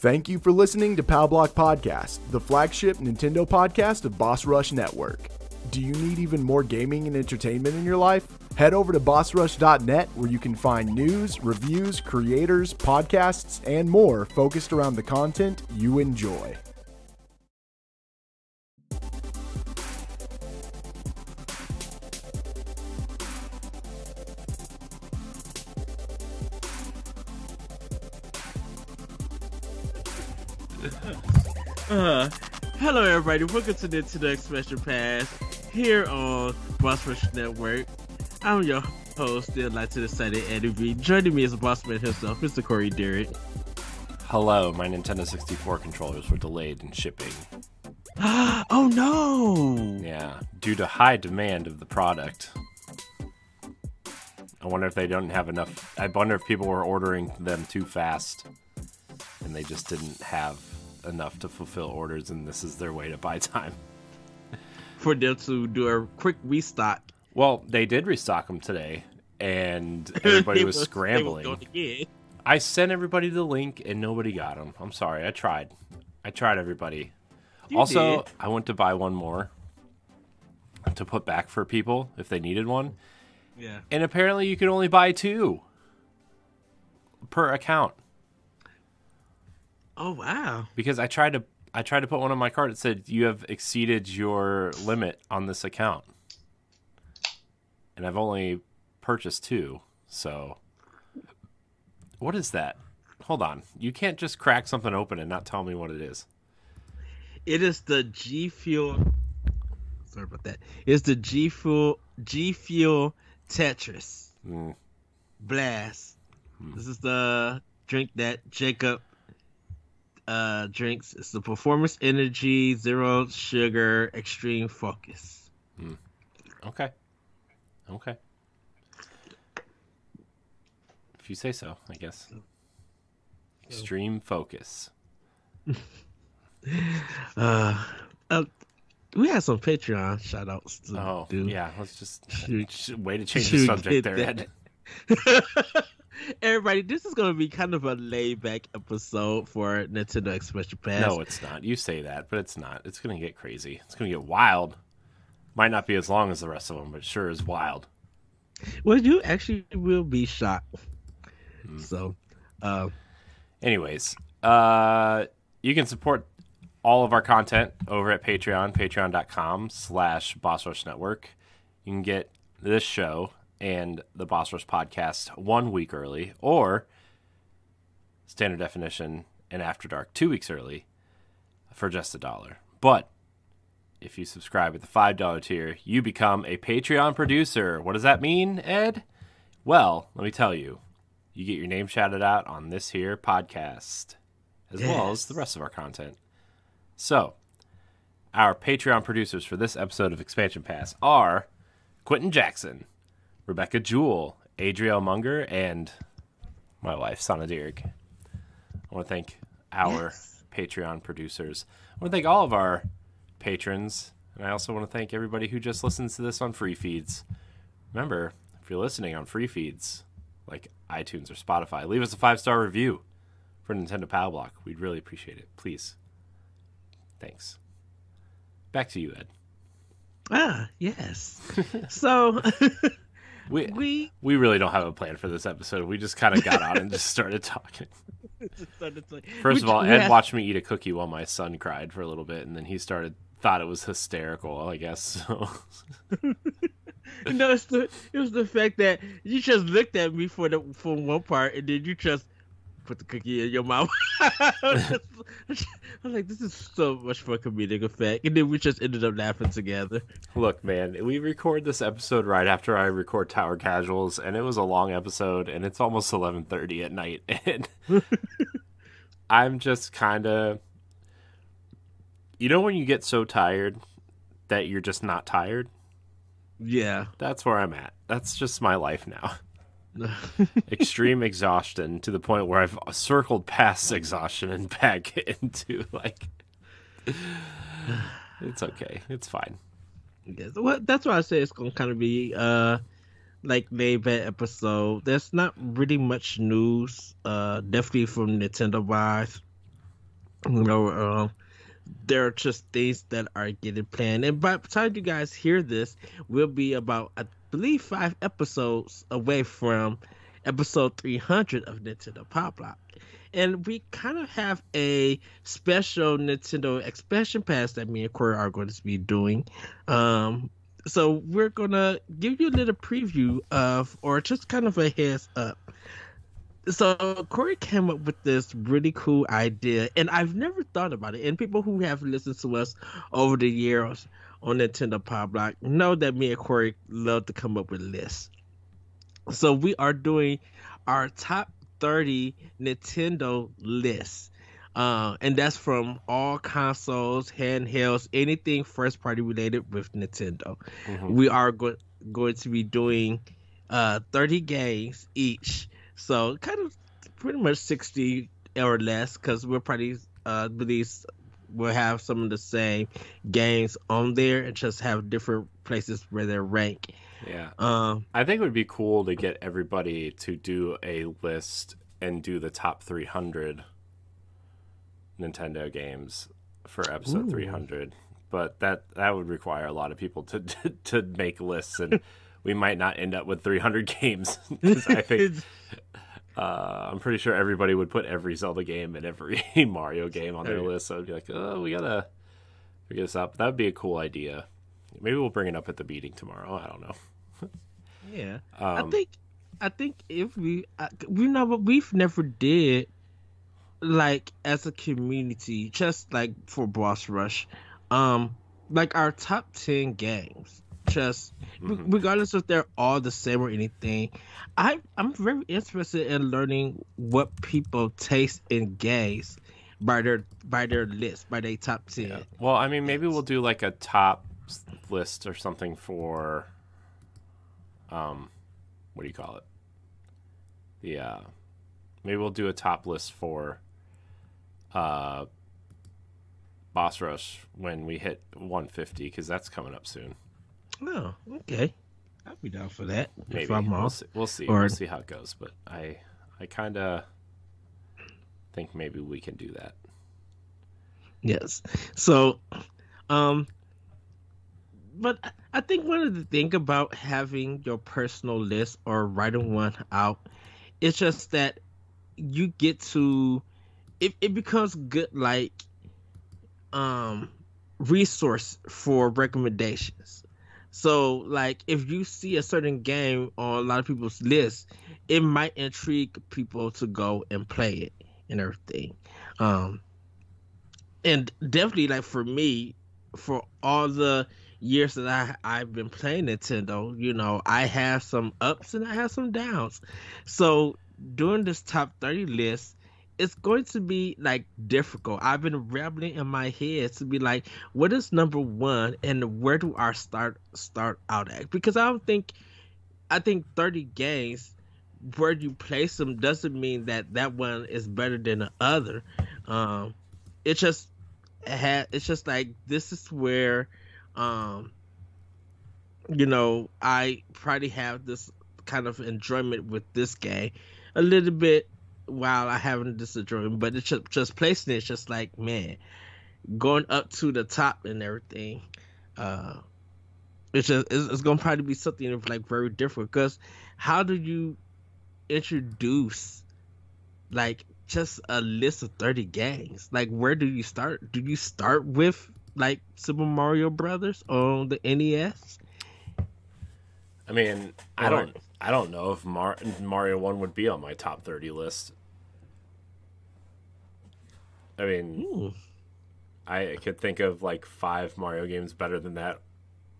Thank you for listening to Powblock Podcast, the flagship Nintendo podcast of Boss Rush Network. Do you need even more gaming and entertainment in your life? Head over to bossrush.net where you can find news, reviews, creators, podcasts, and more focused around the content you enjoy. Uh, hello, everybody. Welcome to the Nintendo Special Pass here on Boss Rush Network. I'm your host, the Light to the Side Eddie V. Joining me is the boss man himself, Mr. Corey Dierig. Hello, my Nintendo 64 controllers were delayed in shipping. oh no! Yeah, due to high demand of the product. I wonder if they don't have enough. I wonder if people were ordering them too fast and they just didn't have enough to fulfill orders, and this is their way to buy time. For them to do a quick restock. Well, they did restock them today, and everybody was, was scrambling. I sent everybody the link, and nobody got them. I'm sorry. I tried. I tried everybody. You also, did. I went to buy one more to put back for people if they needed one, Yeah. and apparently you can only buy two per account. Oh wow. because I tried to I tried to put one on my card. It said you have exceeded your limit on this account, and I've only purchased two. So, what is that? Hold on, you can't just crack something open and not tell me what it is. It is the G Fuel. Sorry about that. It's the G Fuel G Fuel Tetris Mm, Blast. This is the drink that Jacob uh drinks. It's the Performance Energy Zero Sugar Extreme Focus. okay, okay. If you say so, I guess. Extreme focus. Uh, uh we had some Patreon shout outs to Oh, do. yeah. Let's just Should- way to change the subject there. Ed. Everybody, this is gonna be kind of a laid back episode for Nintendo Expansion Pass. No, it's not. You say that, but it's not. It's going to get crazy. It's going to get wild. Might not be as long as the rest of them, but sure is wild. Well, you actually will be shocked. Hmm. So, uh, Anyways, uh, you can support all of our content over at Patreon, patreon.com slash Boss Rush Network. You can get this show and the Boss Rush podcast one week early, or standard definition and After Dark two weeks early for just a dollar. But if you subscribe at the $5 tier, you become a Patreon producer. What does that mean, Ed? Well, let me tell you. You get your name shouted out on this here podcast, as well as the rest of our content. So, our Patreon producers for this episode of Expansion Pass are Quentin Jackson, Rebecca Jewell, Adriel Munger, and my wife, Sana Dierig. I want to thank our Yes. Patreon producers. I want to thank all of our patrons, and I also want to thank everybody who just listens to this on free feeds. Remember, if you're listening on free feeds like iTunes or Spotify, leave us a five star review for Nintendo Pow Block. We'd really appreciate it. Please. Thanks. Back to you, Ed. ah, yes. so, We we we really don't have a plan for this episode. We just kind of got on and just started talking. started First of all, Ed watched me eat a cookie while my son cried for a little bit, and then he started thought it was hysterical. I guess so. No, it's the it was the fact that you just looked at me for the for one part, and then you just put the cookie in your mouth. I was like, this is so much for comedic effect, and then we just ended up laughing together. Look, man, we record this episode right after I record Tower Casuals, and it was a long episode, and it's almost eleven thirty at night, and I'm just kind of, you know, when you get so tired that you're just not tired. Yeah. That's where I'm at. That's just my life now. Extreme exhaustion to the point where I've circled past exhaustion and back into like. It's okay. It's fine. Yes. Well, that's why I say it's gonna kind of be uh like back episode. There's not really much news. Uh, definitely from Nintendo wise. You know, um, there are just things that are getting planned. And by the time you guys hear this, we'll be about, I believe, five episodes away from episode 300 of Nintendo Pow Block. And we kind of have a special Nintendo expansion pass that me and Corey are going to be doing. Um, so we're going to give you a little preview of, or just kind of a heads up so Corey came up with this really cool idea, and I've never thought about it. And people who have listened to us over the years on Nintendo Pow Block know that me and Corey love to come up with lists. So we are doing our top 30 Nintendo lists. Uh, and that's from all consoles, handhelds, anything first party related with Nintendo. Mm-hmm. We are go- going to be doing uh, 30 games each so kind of pretty much 60 or less because we're probably uh believe we'll have some of the same games on there and just have different places where they're ranked. Yeah. Um, I think it would be cool to get everybody to do a list and do the top 300 Nintendo games for episode Ooh. 300. But that that would require a lot of people to to, to make lists and we might not end up with 300 games because I think uh, I'm pretty sure everybody would put every Zelda game and every Mario game on their list. So I'd be like, oh, we gotta figure this out. That would be a cool idea. Maybe we'll bring it up at the meeting tomorrow. I don't know. yeah, um, I think I think if we we never we've never did like as a community just like for Boss Rush, um, like our top ten games just mm-hmm. regardless if they're all the same or anything. I I'm very interested in learning what people taste in gays by their by their list by their top ten. Yeah. Well, I mean, maybe we'll do like a top list or something for um, what do you call it? The uh, maybe we'll do a top list for uh boss rush when we hit 150 because that's coming up soon. Oh, okay. I'll be down for that. Maybe we'll see. We'll see. Or... We'll see how it goes. But I, I kind of think maybe we can do that. Yes. So, um, but I think one of the thing about having your personal list or writing one out, it's just that you get to, it, it becomes good like, um, resource for recommendations so, like, if you see a certain game on a lot of people's lists, it might intrigue people to go and play it and everything. Um, and definitely, like for me, for all the years that I I've been playing Nintendo, you know, I have some ups and I have some downs. So doing this top thirty list, it's going to be like difficult. I've been rambling in my head to be like, what is number one and where do I start start out at? Because I don't think, I think thirty games where you place them doesn't mean that that one is better than the other. Um, it just had it's just like this is where, um, you know, I probably have this kind of enjoyment with this game a little bit while I haven't disagreed, but it's just, just placing it's just like man, going up to the top and everything. Uh, it's just it's, it's gonna probably be something like very different because how do you introduce like just a list of 30 games? Like where do you start? Do you start with like super mario brothers on the nes i mean i don't i don't know if Mar- mario 1 would be on my top 30 list I mean, Ooh. I could think of like five Mario games better than that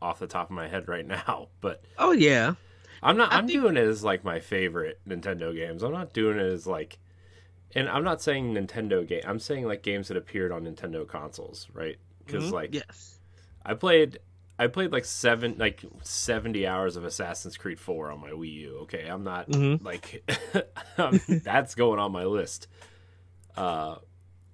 off the top of my head right now. But oh yeah, I'm not. I am think... doing it as like my favorite Nintendo games. I'm not doing it as like, and I'm not saying Nintendo game. I'm saying like games that appeared on Nintendo consoles, right? Because mm-hmm. like yes, I played. I played like seven, like seventy hours of Assassin's Creed Four on my Wii U. Okay, I'm not mm-hmm. like that's going on my list. Uh,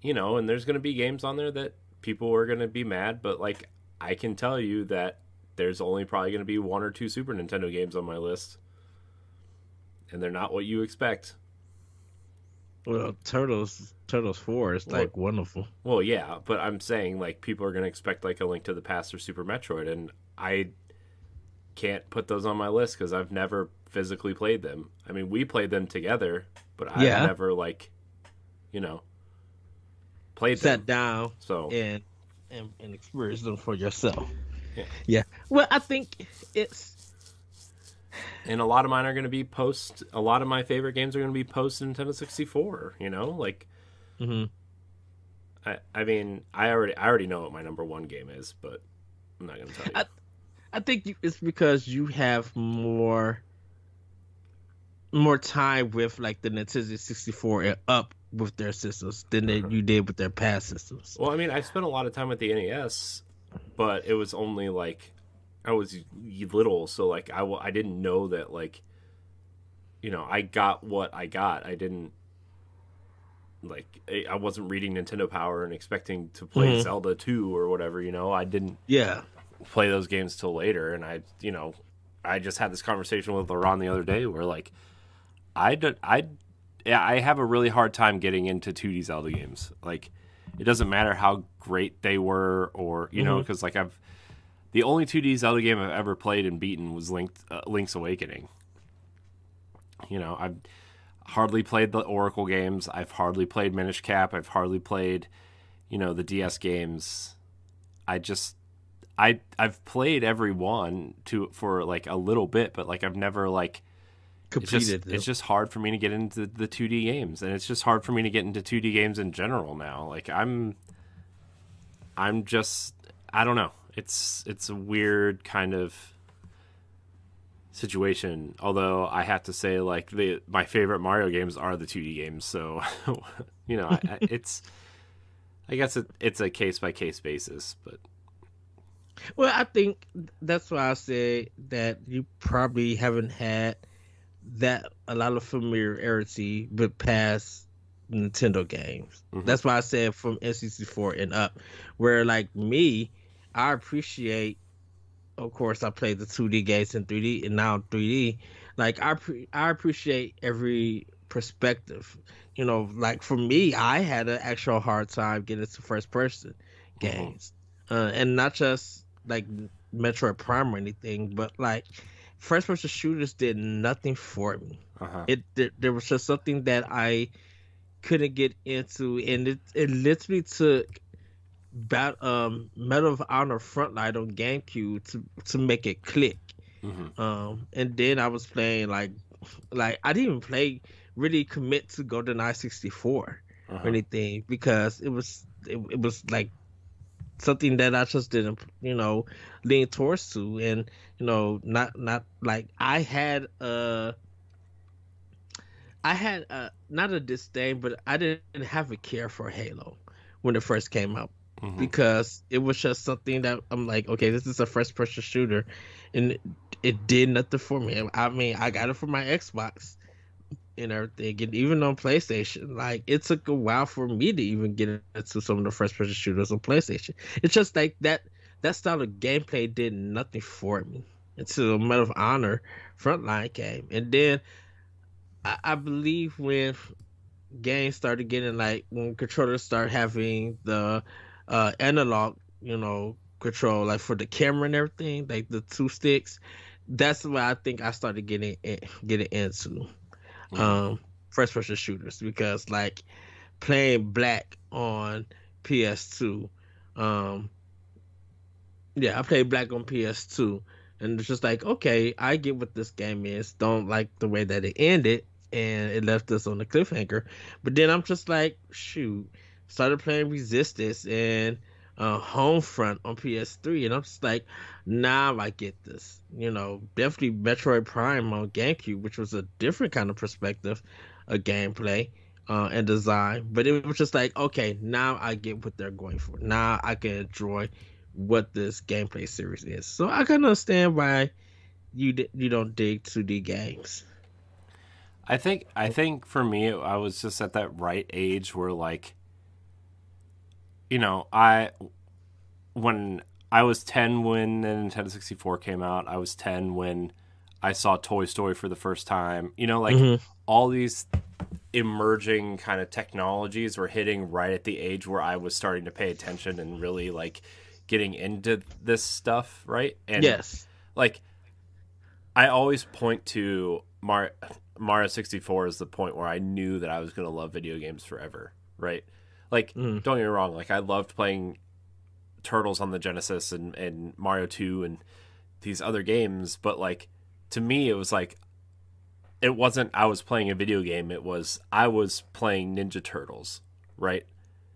you know, and there's going to be games on there that people are going to be mad, but like I can tell you that there's only probably going to be one or two Super Nintendo games on my list, and they're not what you expect. Well, Turtles Turtles Four is like wonderful. Well, yeah, but I'm saying like people are going to expect like a Link to the Past or Super Metroid, and I can't put those on my list because I've never physically played them. I mean, we played them together, but I've Yeah. never like, you know, played Sat them. down So and and, and experience them for yourself. Yeah. yeah. Well, I think it's and a lot of mine are going to be post. A lot of my favorite games are going to be post Nintendo 64. You know, like mhm. I, I mean, I already, I already know what my number one game is, but I'm not going to tell you. I- I think you- it's because you have more more time with like the Nintendo 64 and up with their systems than Uh-huh. you did with their past systems. Well, I mean, I spent a lot of time with the NES, but it was only like I was little, so like I I didn't know that like you know I got what I got. I didn't like I- wasn't reading Nintendo Power and expecting to play Mhm. Zelda two or whatever. You know, I didn't Yeah. play those games till later, and I you know I just had this conversation with Laurent the other day where like I did I yeah I have a really hard time getting into 2D Zelda games. Like it doesn't matter how great they were or you know Mhm. because like I've the only 2D Zelda game I've ever played and beaten was uh, Link's Awakening. You know I've hardly played the Oracle games. I've hardly played Minish Cap. I've hardly played you know the DS games. I just I I've played every one to for like a little bit, but like I've never like it's just Completed. it's just hard for me to get into the 2D games, and it's just hard for me to get into 2D games in general now. Like I'm I'm just I don't know. It's it's a weird kind of situation. Although I have to say, like the my favorite Mario games are the 2D games, so you know I, it's I guess it, it's a case by case basis, but. Well, I think that's why I say that you probably haven't had that a lot of familiarity with past Nintendo games. Mhm. That's why I said from N64 and up. Where like me, I appreciate. Of course, I played the 2D games in 3D and now 3D. Like I, pre- I appreciate every perspective. You know, like for me, I had an actual hard time getting to first person games, uh, and not just like Metroid Prime or anything, but like first person shooters did nothing for me. Uh-huh. It there, there was just something that I couldn't get into, and it it literally took bat um Medal of Honor Frontline on GameCube to to make it click. hmm Um, and then I was playing like like I didn't even play really commit to GoldenEye 64 Uh-huh. or anything because it was it, it was like something that I just didn't you know lean towards to. And you know not not like I had a I had a not a disdain but I didn't have a care for Halo when it first came out. Mhm. because it was just something that I'm like okay this is a first person shooter. And it, it did nothing for me. I mean I got it for my Xbox and everything. And even on PlayStation, like it took a while for me to even get into some of the first person shooters on PlayStation. It's just like that that style of gameplay did nothing for me until Medal of Honor Frontline came. And then I, I believe when games started getting like when controllers start having the uh analog, you know, control like for the camera and everything, like the two sticks, that's what I think I started getting getting into Um first person shooters because like playing black on PS2 um yeah I played black on PS2 and it's just like okay I get what this game is don't like the way that it ended and it left us on the cliffhanger. But then I'm just like shoot started playing Resistance and uh, Homefront on PS3, and I'm just like, now I get this. You know, definitely Metroid Prime on GameCube, which was a different kind of perspective, of gameplay, uh, and design. But it was just like, okay, now I get what they're going for. Now I can enjoy what this gameplay series is. So I can understand why you you don't dig 2D games. I think I think for me I was just at that right age where like you know, I when I was 10 when the Nintendo 64 came out, I was 10 when I saw Toy Story for the first time. You know, like Mhm. all these emerging kind of technologies were hitting right at the age where I was starting to pay attention and really like getting into this stuff, right? And yes. like I always point to Mar- Mario 64 as the point where I knew that I was going to love video games forever, right? Like Mm. don't get me wrong, like I loved playing Turtles on the Genesis and and Mario 2 and these other games, but like to me it was like it wasn't I was playing a video game, it was I was playing Ninja Turtles, right?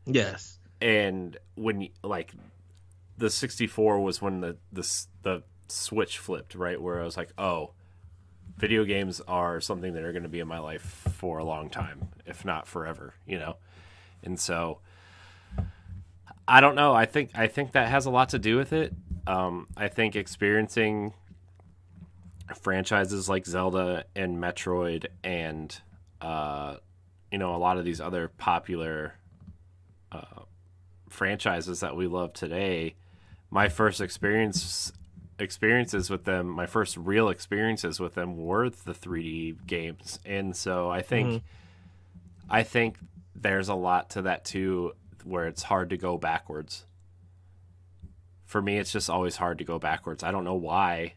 Yes. and when like the 64 was when the the the switch flipped right where i was like oh video games are something that are going to be in my life for a long time if not forever you know and so i don't know. I think i think that has a lot to do with it. Um i think experiencing franchises like zelda and metroid and uh you know a lot of these other popular franchises that we love today, my first experience experiences with them, my first real experiences with them were the 3D games. And so I think I think there's a lot to that too where it's hard to go backwards. For me it's just always hard to go backwards. I don't know why.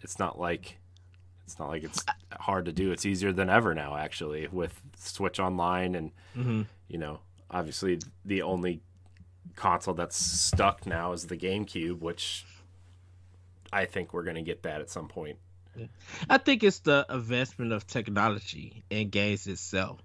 It's not like it's not like it's hard to do. It's easier than ever now actually with Switch Online and Mm-hmm. you know, obviously the only console that's stuck now is the GameCube, which I think we're going to get that at some point. I think it's the investment of technology in games itself,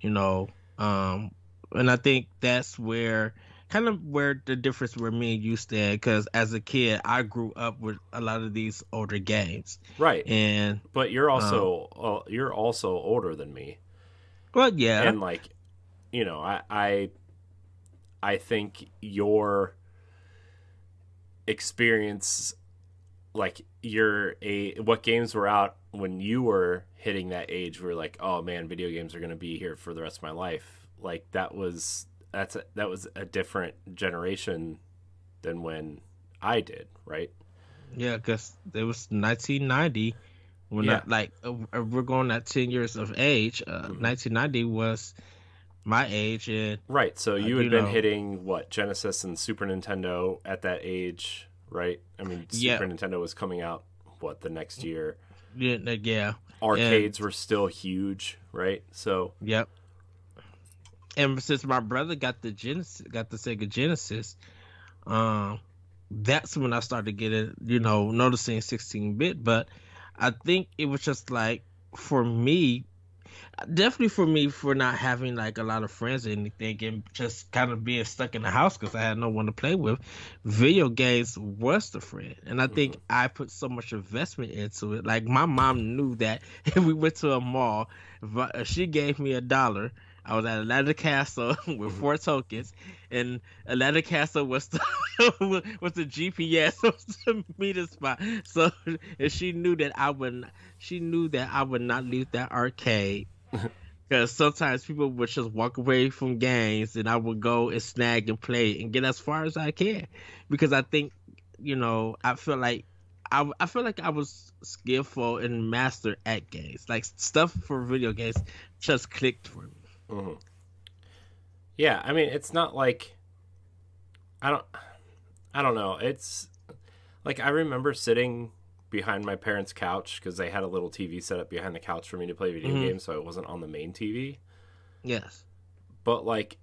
you know, um, and I think that's where kind of where the difference where me and you stand. Because as a kid, I grew up with a lot of these older games, Right. and But you're also uh, you're also older than me. well, yeah, And like, you know, I I I think your experience like your a what games were out when you were hitting that age were like, oh man, video games are going to be here for the rest of my life. Like that was that's a, that was a different generation than when I did, right? yeah, because it was 1990. When Yeah. I, like uh, uh, we're going at 10 years of age, uh, Mhm. 1990 was my age, and Right. So you do had been know. hitting what Genesis and Super Nintendo at that age, right? I mean, Yeah. Super Nintendo was coming out what the next year. yeah, yeah, Arcades were still huge, right? So Yep. And since my brother got the Genesis, got the Sega Genesis, um, that's when I started getting, you know, noticing 16 bit. But I think it was just like for me, definitely for me for not having like a lot of friends or anything and just kind of being stuck in the house because I had no one to play with. Video games was the friend, and I think mm-hmm. I put so much investment into it. Like my mom knew that if we went to a mall, she gave me a dollar. I was at Aladdin's Castle with four tokens, and Aladdin's Castle was the was the GPS was the meter spot. So, and she knew that I would, she knew that I would not leave that arcade because sometimes people would just walk away from games, and I would go and snag and play and get as far as I can, because I think, you know, I feel like. I, I feel like I was skillful and master at games. Like stuff for video games just clicked for me. Mhm. yeah, I mean, it's not like I don't I don't know. It's like I remember sitting behind my parents' couch because they had a little TV set up behind the couch for me to play video Mhm. games, so it wasn't on the main TV. Yes. but like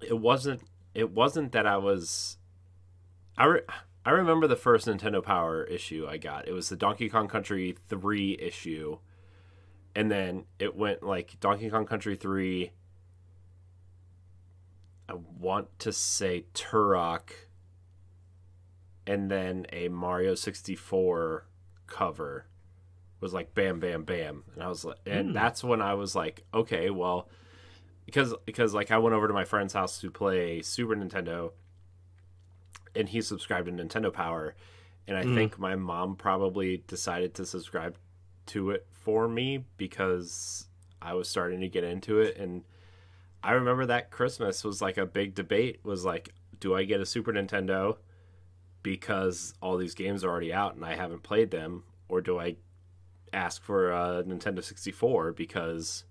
it wasn't it wasn't that I was I re- I remember the first Nintendo Power issue I got. It was the Donkey Kong Country 3 issue. And then it went like Donkey Kong Country 3 I want to say Turok and then a Mario 64 cover was like bam bam bam and I was like and Hmm. that's when I was like okay well because because like I went over to my friend's house to play Super Nintendo, and he subscribed to Nintendo Power, and I Mm. think my mom probably decided to subscribe to it for me because I was starting to get into it, and I remember that Christmas was like a big debate. Was like, do I get a Super Nintendo because all these games are already out and I haven't played them, or do I ask for a Nintendo 64 because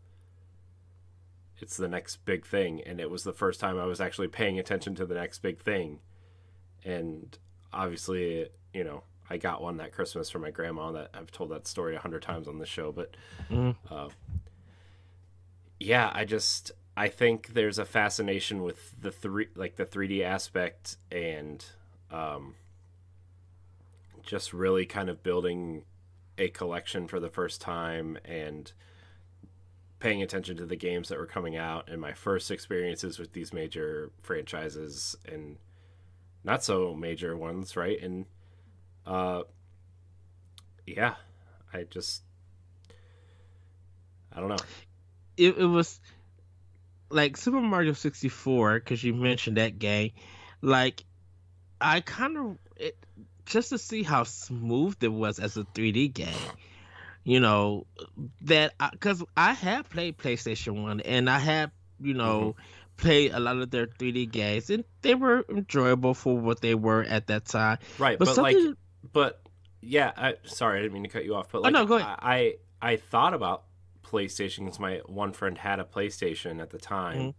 it's the next big thing and it was the first time I was actually paying attention to the next big thing. And obviously, you know, I got one that Christmas from my grandma that I've told that story a hundred times on the show, but Mm-hmm. uh, yeah, I just I think there's a fascination with the three like the 3D aspect and um, just really kind of building a collection for the first time and paying attention to the games that were coming out and my first experiences with these major franchises and not so major ones, right? And uh yeah, I just I don't know. it, it was like Super Mario 64 because you mentioned that game. Like, I kind of it just to see how smooth it was as a 3D game. You know that because I, have played PlayStation One and I have you know played a lot of their 3D games and they were enjoyable for what they were at that time. Right, But, but, something, like but yeah, I sorry, I didn't mean to cut you off, but like no, go ahead. I I thought about PlayStation because my one friend had a PlayStation at the time. Mhm.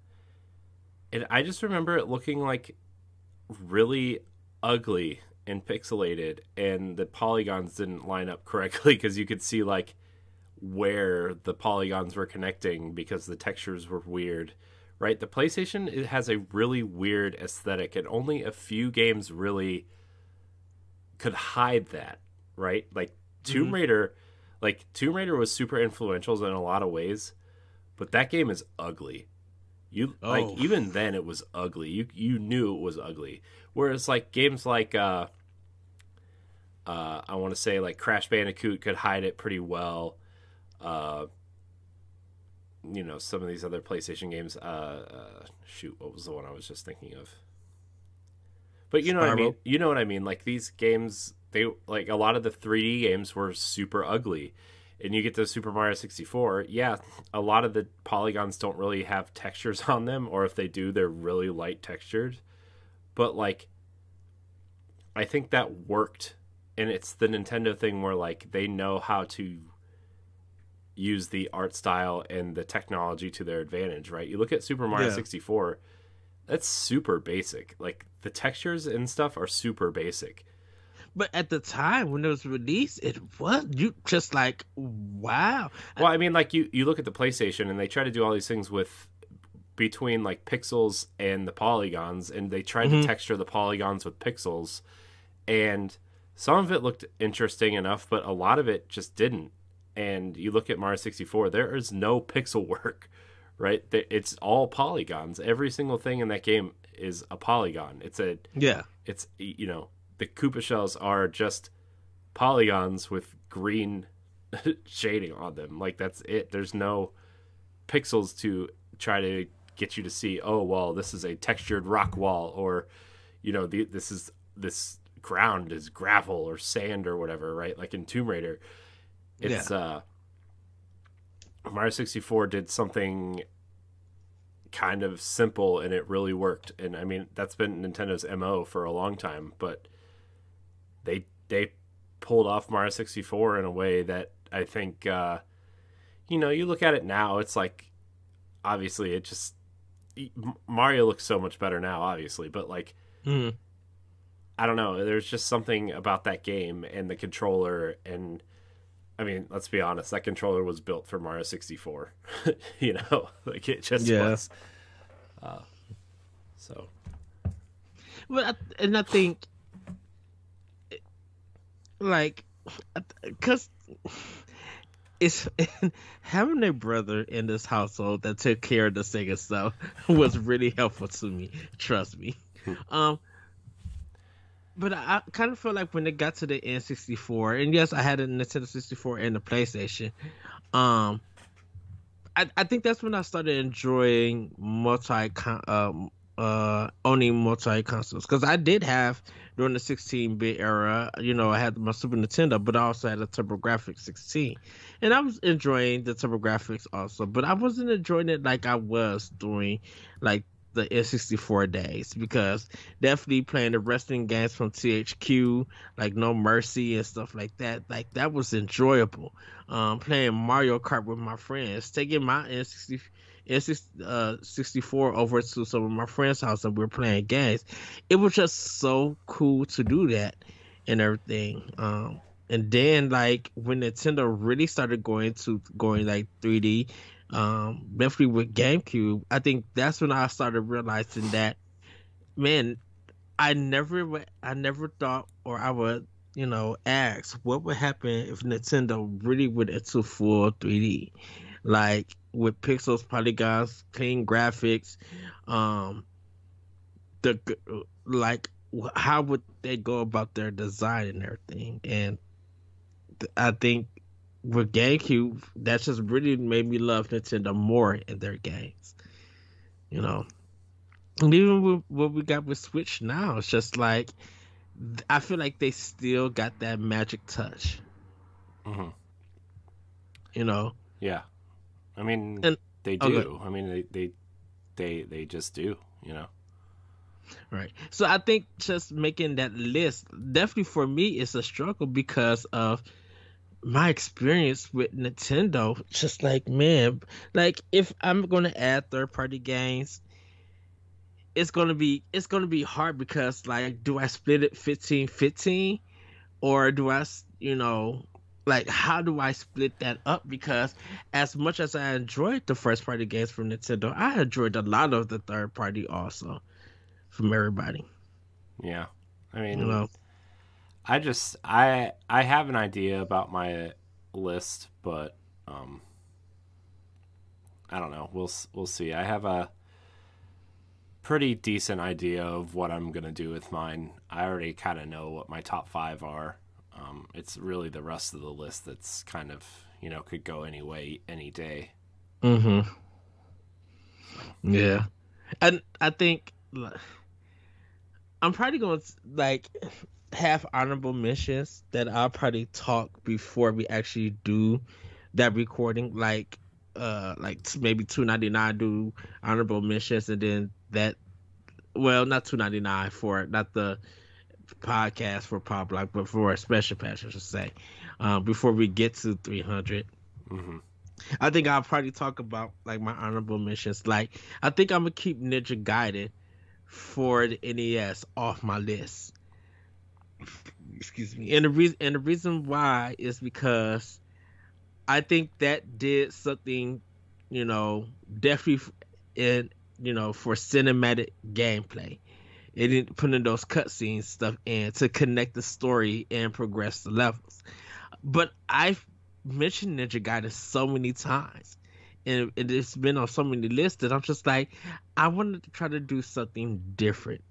And I just remember it looking like really ugly and pixelated and the polygons didn't line up correctly because you could see like where the polygons were connecting because the textures were weird right the playstation it has a really weird aesthetic and only a few games really could hide that right? Like tomb Mhm. raider like tomb raider was super influential in a lot of ways but that game is ugly. You Oh. like even then it was ugly. You you knew it was ugly. Whereas like games like uh uh i want to say like crash bandicoot could hide it pretty well. Uh you know some of these other playstation games uh, uh shoot what was the one i was just thinking of but you know what i mean? You know what i mean? Like these games they like a lot of the 3d games were super ugly. And you get to super mario 64 yeah a lot of the polygons don't really have textures on them or if they do they're really light textured. But like i think that worked. And it's the nintendo thing where like they know how to use the art style and the technology to their advantage right? You look at super mario Yeah. 64 that's super basic like the textures and stuff are super basic but at the time when it was released, it was you just like wow. Well, I mean, like you you look at the PlayStation and they try to do all these things with between like pixels and the polygons, and they tried Mhm. to texture the polygons with pixels, and some of it looked interesting enough, but a lot of it just didn't. And you look at Mario sixty four, there is no pixel work, right? It's all polygons. Every single thing in that game is a polygon. It's a Yeah. it's you know the Koopa shells are just polygons with green shading on them. Like that's it. There's no pixels to try to get you to see. Oh well, this is a textured rock wall, or you know, the, this is this ground is gravel or sand or whatever. Right? Like in Tomb Raider, it's uh Mario 64 did something kind of simple and it really worked. And I mean, that's been Nintendo's MO for a long time, but they they pulled off Mario 64 in a way that I think uh you know, you look at it now, it's like obviously it just Mario looks so much better now, obviously, but like Mhm. I don't know. There's just something about that game and the controller, and I mean, let's be honest, that controller was built for Mario 64. you know, like it just Yeah. was. Uh, so Well, and I think, like, because it's having a brother in this household that took care of the Sega stuff was really helpful to me. Trust me. Um, but I, kind of feel like when it got to the N64, and yes, I had a Nintendo 64 and a PlayStation. Um, I, I think that's when I started enjoying multi um uh owning multi consoles because I did have during the 16 bit era, you know, I had my Super Nintendo, but I also had a TurboGrafx 16, and I was enjoying the TurboGrafx also, but I wasn't enjoying it like I was doing like the N64 days because definitely playing the wrestling games from THQ like No Mercy and stuff like that, like that was enjoyable. Um, playing Mario Kart with my friends, taking my N60 N64 over to some of my friends' house and we are playing games. It was just so cool to do that and everything. Um, and then like when Nintendo really started going to going like 3D, um, definitely with GameCube, I think that's when I started realizing that, man, I never, I never thought, or I would, you know, ask what would happen if Nintendo really went into full 3D, like with pixels, polygons, clean graphics, um, the like how would they go about their design and everything? And I think with GameCube, that just really made me love Nintendo more in their games. You know, and even with what we got with Switch now, it's just like I feel like they still got that magic touch. Mm-hmm. You know. Yeah, I mean And- they oh, do. I mean they they they they just do. You know. Right. So I think just making that list definitely for me is a struggle because of my experience with Nintendo. Just like man, like if I'm gonna add third party games, it's gonna be it's gonna be hard because like do I split it 15-15 or do I you know like how do I split that up? Because as much as I enjoyed the first party games from Nintendo, I enjoyed a lot of the third party also from everybody. Yeah. I mean, You know, I just I I have an idea about my list, but um I don't know. We'll we'll see. I have a pretty decent idea of what I'm going to do with mine. I already kind of know what my top 5 are. Um it's really the rest of the list that's kind of, you know, could go any way any day. Mm-hmm. Yeah, and I think I'm probably going to like have honorable missions that I'll probably talk before we actually do that recording. Like, uh, like maybe two ninety nine do honorable missions, and then that. Well, not two ninety nine for not the podcast for Pow Block, but for a special patch, I should say. Um, before we get to three hundred. Mhm. I think I'll probably talk about like my honorable missions. Like I think I'm gonna keep Ninja Gaiden for the NES off my list. Excuse me. And the reason and the reason why is because I think that did something, you know, definitely in you know for cinematic gameplay. It didn't put in those cutscenes stuff in to connect the story and progress the levels. But I've mentioned Ninja Gaiden so many times, and it- it's been on so many lists that I'm just like, I wanted to try to do something different.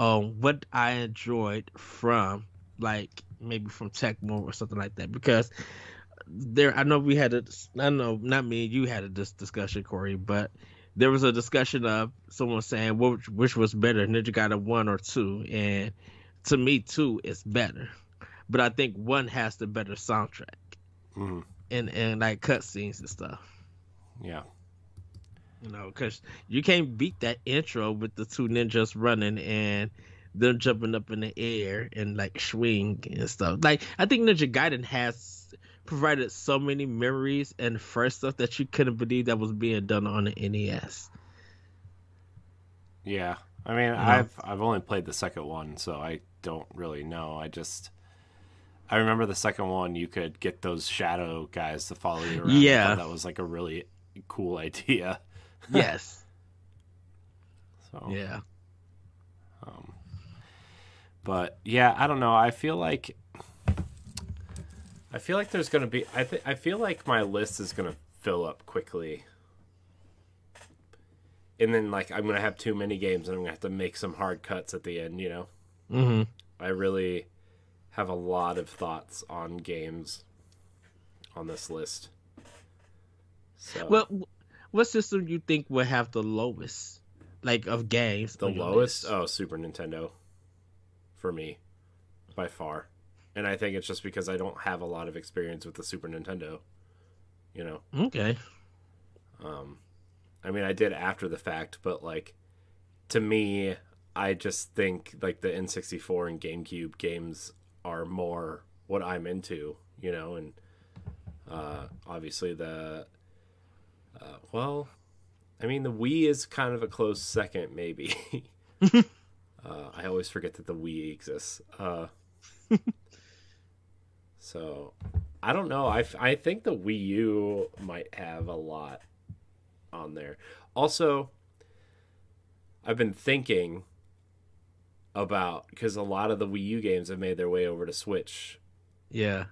Um, what I enjoyed from like maybe from Tecmo or something like that. Because there I know we had a I know not me you had a this discussion Corey but there was a discussion of someone saying which which was better Ninja Gaiden one or two. And to me two is better. But I think one has the better soundtrack. Mhm. and and like cutscenes and stuff. Yeah. You know because you can't beat that intro with the two ninjas running and them jumping up in the air and like swing and stuff like i think ninja gaiden has provided so many memories and first stuff that you couldn't believe that was being done on the nes Yeah. I mean, I've I've only played the second one, so I don't really know. I just I remember the second one you could get those shadow guys to follow you around. Yeah. that was like a really cool idea. Yes So yeah um but yeah, I don't know. I feel like I feel like there's going to be I think I feel like my list is going to fill up quickly. And then like I'm going to have too many games and I'm going to have to make some hard cuts at the end, you know. hmm I really have a lot of thoughts on games on this list. So well what system do you think would have the lowest like of games the lowest, oh, Super Nintendo. For me. By far. And I think it's just because I don't have a lot of experience with the Super Nintendo. You know, okay. Um I mean, I did after the fact, but like to me, I just think like the N64 and GameCube games are more what I'm into, you know, and uh obviously the uh well, I mean, the Wii is kind of a close second, maybe. uh, I always forget that the Wii exists. Uh, so, I don't know. I, I think the Wii U might have a lot on there. Also, I've been thinking about because a lot of the Wii U games have made their way over to Switch. Yeah.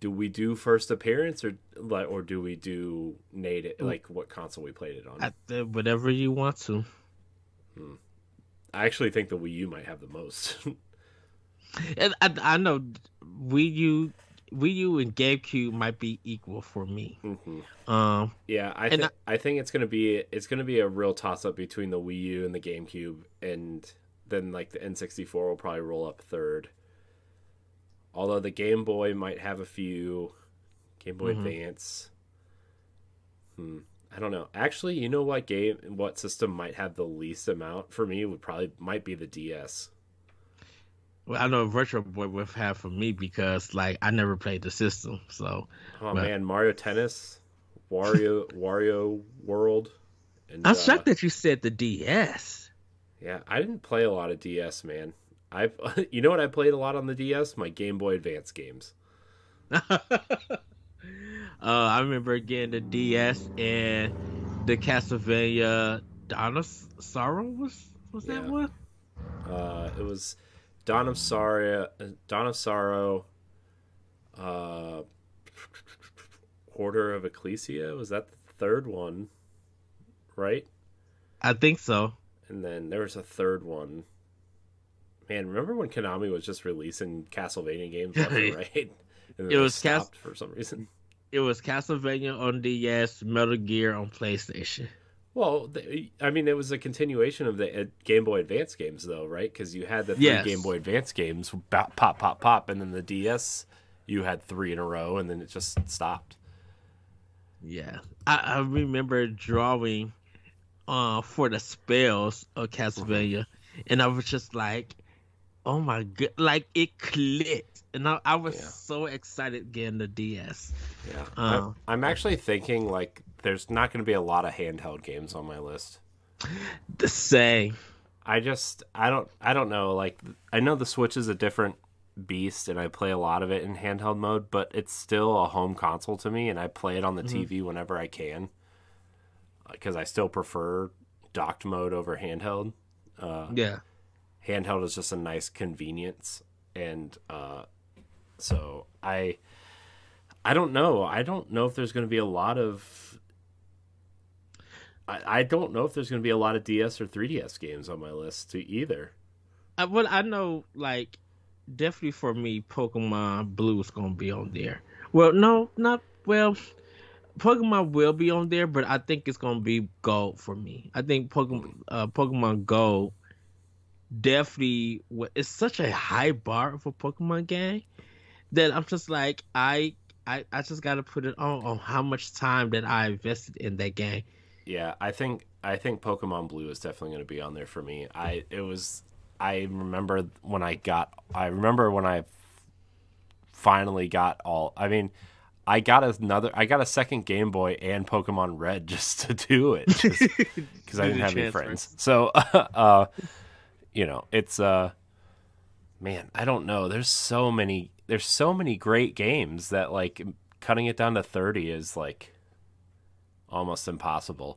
Do we do first appearance or or do we do native like what console we played it on? At the, whatever you want to. I actually think the Wii U might have the most. And I, I know Wii U, Wii U and GameCube might be equal for me. Mhm. Um, Yeah, I think I think it's gonna be it's gonna be a real toss up between the Wii U and the GameCube, and then like the N64 will probably roll up third. Although the Game Boy might have a few, Game Boy Mhm. Advance. Hmm, I don't know. Actually, you know what game, what system might have the least amount for me would probably might be the DS. well, I know Virtual Boy would have for me because like I never played the system, so Oh Right. man, Mario Tennis, Wario Wario World. And, I'm uh, shocked that you said the DS. Yeah, I didn't play a lot of DS, man. I, you know what I played a lot on the DS? My Game Boy Advance games. uh, I remember getting the DS and the Castlevania Dawn of Sorrow was was that one? Uh, it was Dawn of Sorrow, Dawn of Sorrow, uh, Order of Ecclesia. Was that the third one? Right, I think so. and then there was a third one. Man, remember when Konami was just releasing Castlevania games left and right? And It was Cas- stopped for some reason. It was Castlevania on DS, Metal Gear on PlayStation. Well, I mean, it was a continuation of the uh, Game Boy Advance games, though, right? Because you had the three Yes. Game Boy Advance games, pop, pop, pop, pop, and then the DS, you had three in a row, and then it just stopped. Yeah, I, I remember drawing uh for the spells of Castlevania, and I was just like, "Oh my god!" Like it clicked, and I, I was Yeah. so excited getting the DS. Yeah, Uh. I'm, I'm actually thinking like there's not going to be a lot of handheld games on my list. The same. I just I don't I don't know. Like I know the Switch is a different beast, and I play a lot of it in handheld mode, but it's still a home console to me, and I play it on the TV whenever I can because I still prefer docked mode over handheld. Uh, Yeah. Handheld is just a nice convenience, and uh, so I I don't know. I don't know if there's going to be a lot of. I, I don't know if there's going to be a lot of DS or 3DS games on my list to either. I, well, I know, like, definitely for me, Pokemon Blue is gonna be on there. Well, no, not well. Pokemon will be on there, but I think it's gonna be Gold for me. I think Pokemon uh, Pokemon Gold definitely it's such a high bar for Pokemon game that I'm just like I I, I just gotta put it on on how much time that I invested in that game. Yeah, I think I think Pokemon Blue is definitely going to be on there for me. I it was I remember when I got I remember when I finally got all. I mean, I got another I got a second Game Boy and Pokemon Red just to do it because I didn't have any friends. So, uh, you know, it's uh, man, I don't know. There's so many. There's so many great games that like cutting it down to thirty is like almost impossible.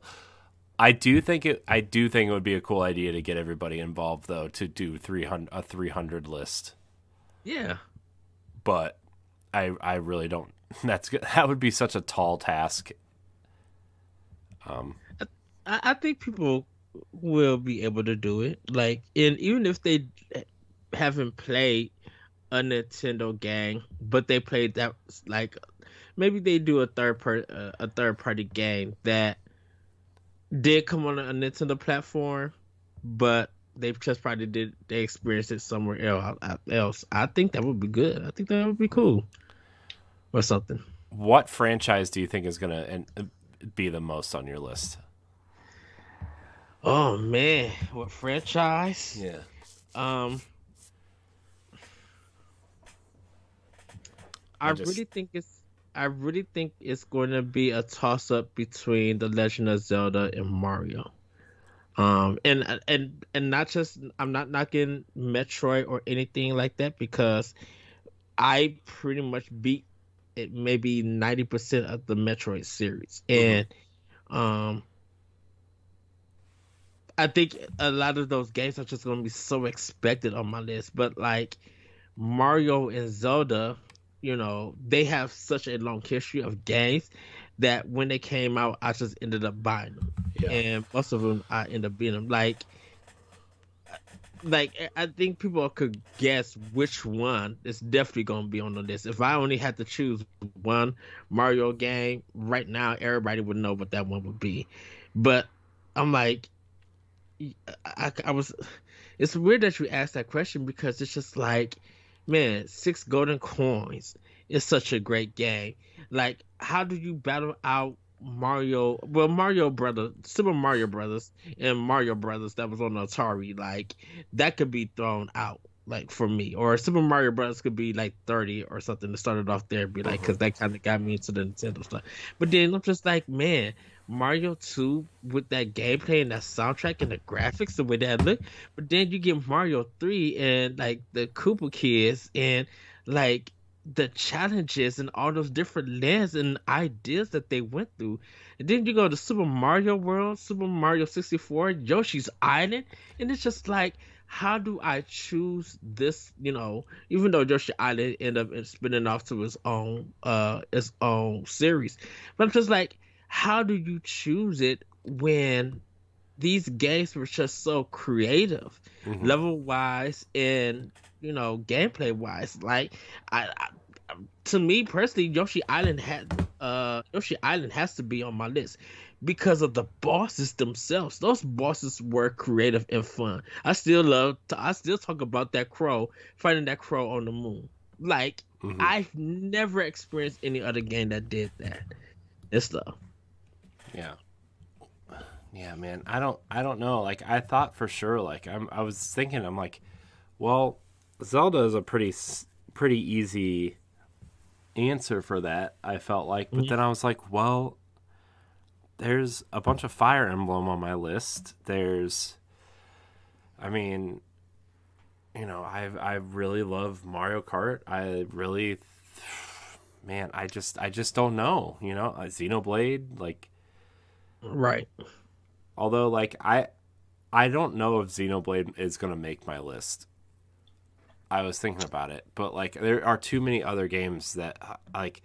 I do think it. I do think it would be a cool idea to get everybody involved, though, to do three hundred a three hundred list. Yeah. But I I really don't. That's good. That would be such a tall task. Um. I, I think people will be able to do it. Like, and even if they haven't played a Nintendo game, but they played that, like, maybe they do a third per uh, a third party game that did come on a Nintendo platform, but they just probably did they experienced it somewhere else. I think that would be good. I think that would be cool, or something. What franchise do you think is gonna be the most on your list? Oh man, what franchise? Yeah. Um, I, just- really think it's I really think it's going to be a toss up between The Legend of Zelda and Mario. Um, and and and not just I'm not knocking Metroid or anything like that because I pretty much beat it maybe ninety percent of the Metroid series, mm-hmm. and um, I think a lot of those games are just going to be so expected on my list. But like Mario and Zelda, you know, they have such a long history of games that when they came out, I just ended up buying them, yeah. and most of them I end up being them. Like, like I think people could guess which one is definitely gonna be on the list. If I only had to choose one Mario game right now, everybody would know what that one would be. But I'm like, I, I was. It's weird that you asked that question because it's just like, man, six golden coins is such a great game. Like, how do you battle out Mario? Well, Mario Brothers, Super Mario Brothers, and Mario Brothers that was on Atari. Like, that could be thrown out. Like for me, or Super Mario Brothers could be like thirty or something to start it off there, be like, because uh-huh. that kind of got me into the Nintendo stuff. But then I'm just like, man, Mario 2 with that gameplay and that soundtrack and the graphics, the way that look. But then you get Mario 3 and like the Koopa Kids and like the challenges and all those different lands and ideas that they went through. And then you go to Super Mario World, Super Mario 64, Yoshi's Island, and it's just like, how do I choose this? You know, even though Yoshi Island ended up spinning off to his own, uh, its own series, but I'm just like, how do you choose it when these games were just so creative, mm-hmm. level wise and you know gameplay wise? Like I, I, to me personally, Yoshi Island had uh Yoshi Island has to be on my list because of the bosses themselves. Those bosses were creative and fun. I still love. To, I still talk about that crow finding that crow on the moon. Like mm-hmm. I've never experienced any other game that did that. It's stuff. Yeah. Yeah, man. I don't I don't know. Like I thought for sure like I'm I was thinking I'm like, well, Zelda is a pretty pretty easy answer for that. I felt like, but mm-hmm. then I was like, well, there's a bunch of Fire Emblem on my list. There's I mean, you know, I I really love Mario Kart. I really man, I just I just don't know, you know, Xenoblade like Right. Although, like I, I don't know if Xenoblade is gonna make my list. I was thinking about it, but like there are too many other games that uh, like,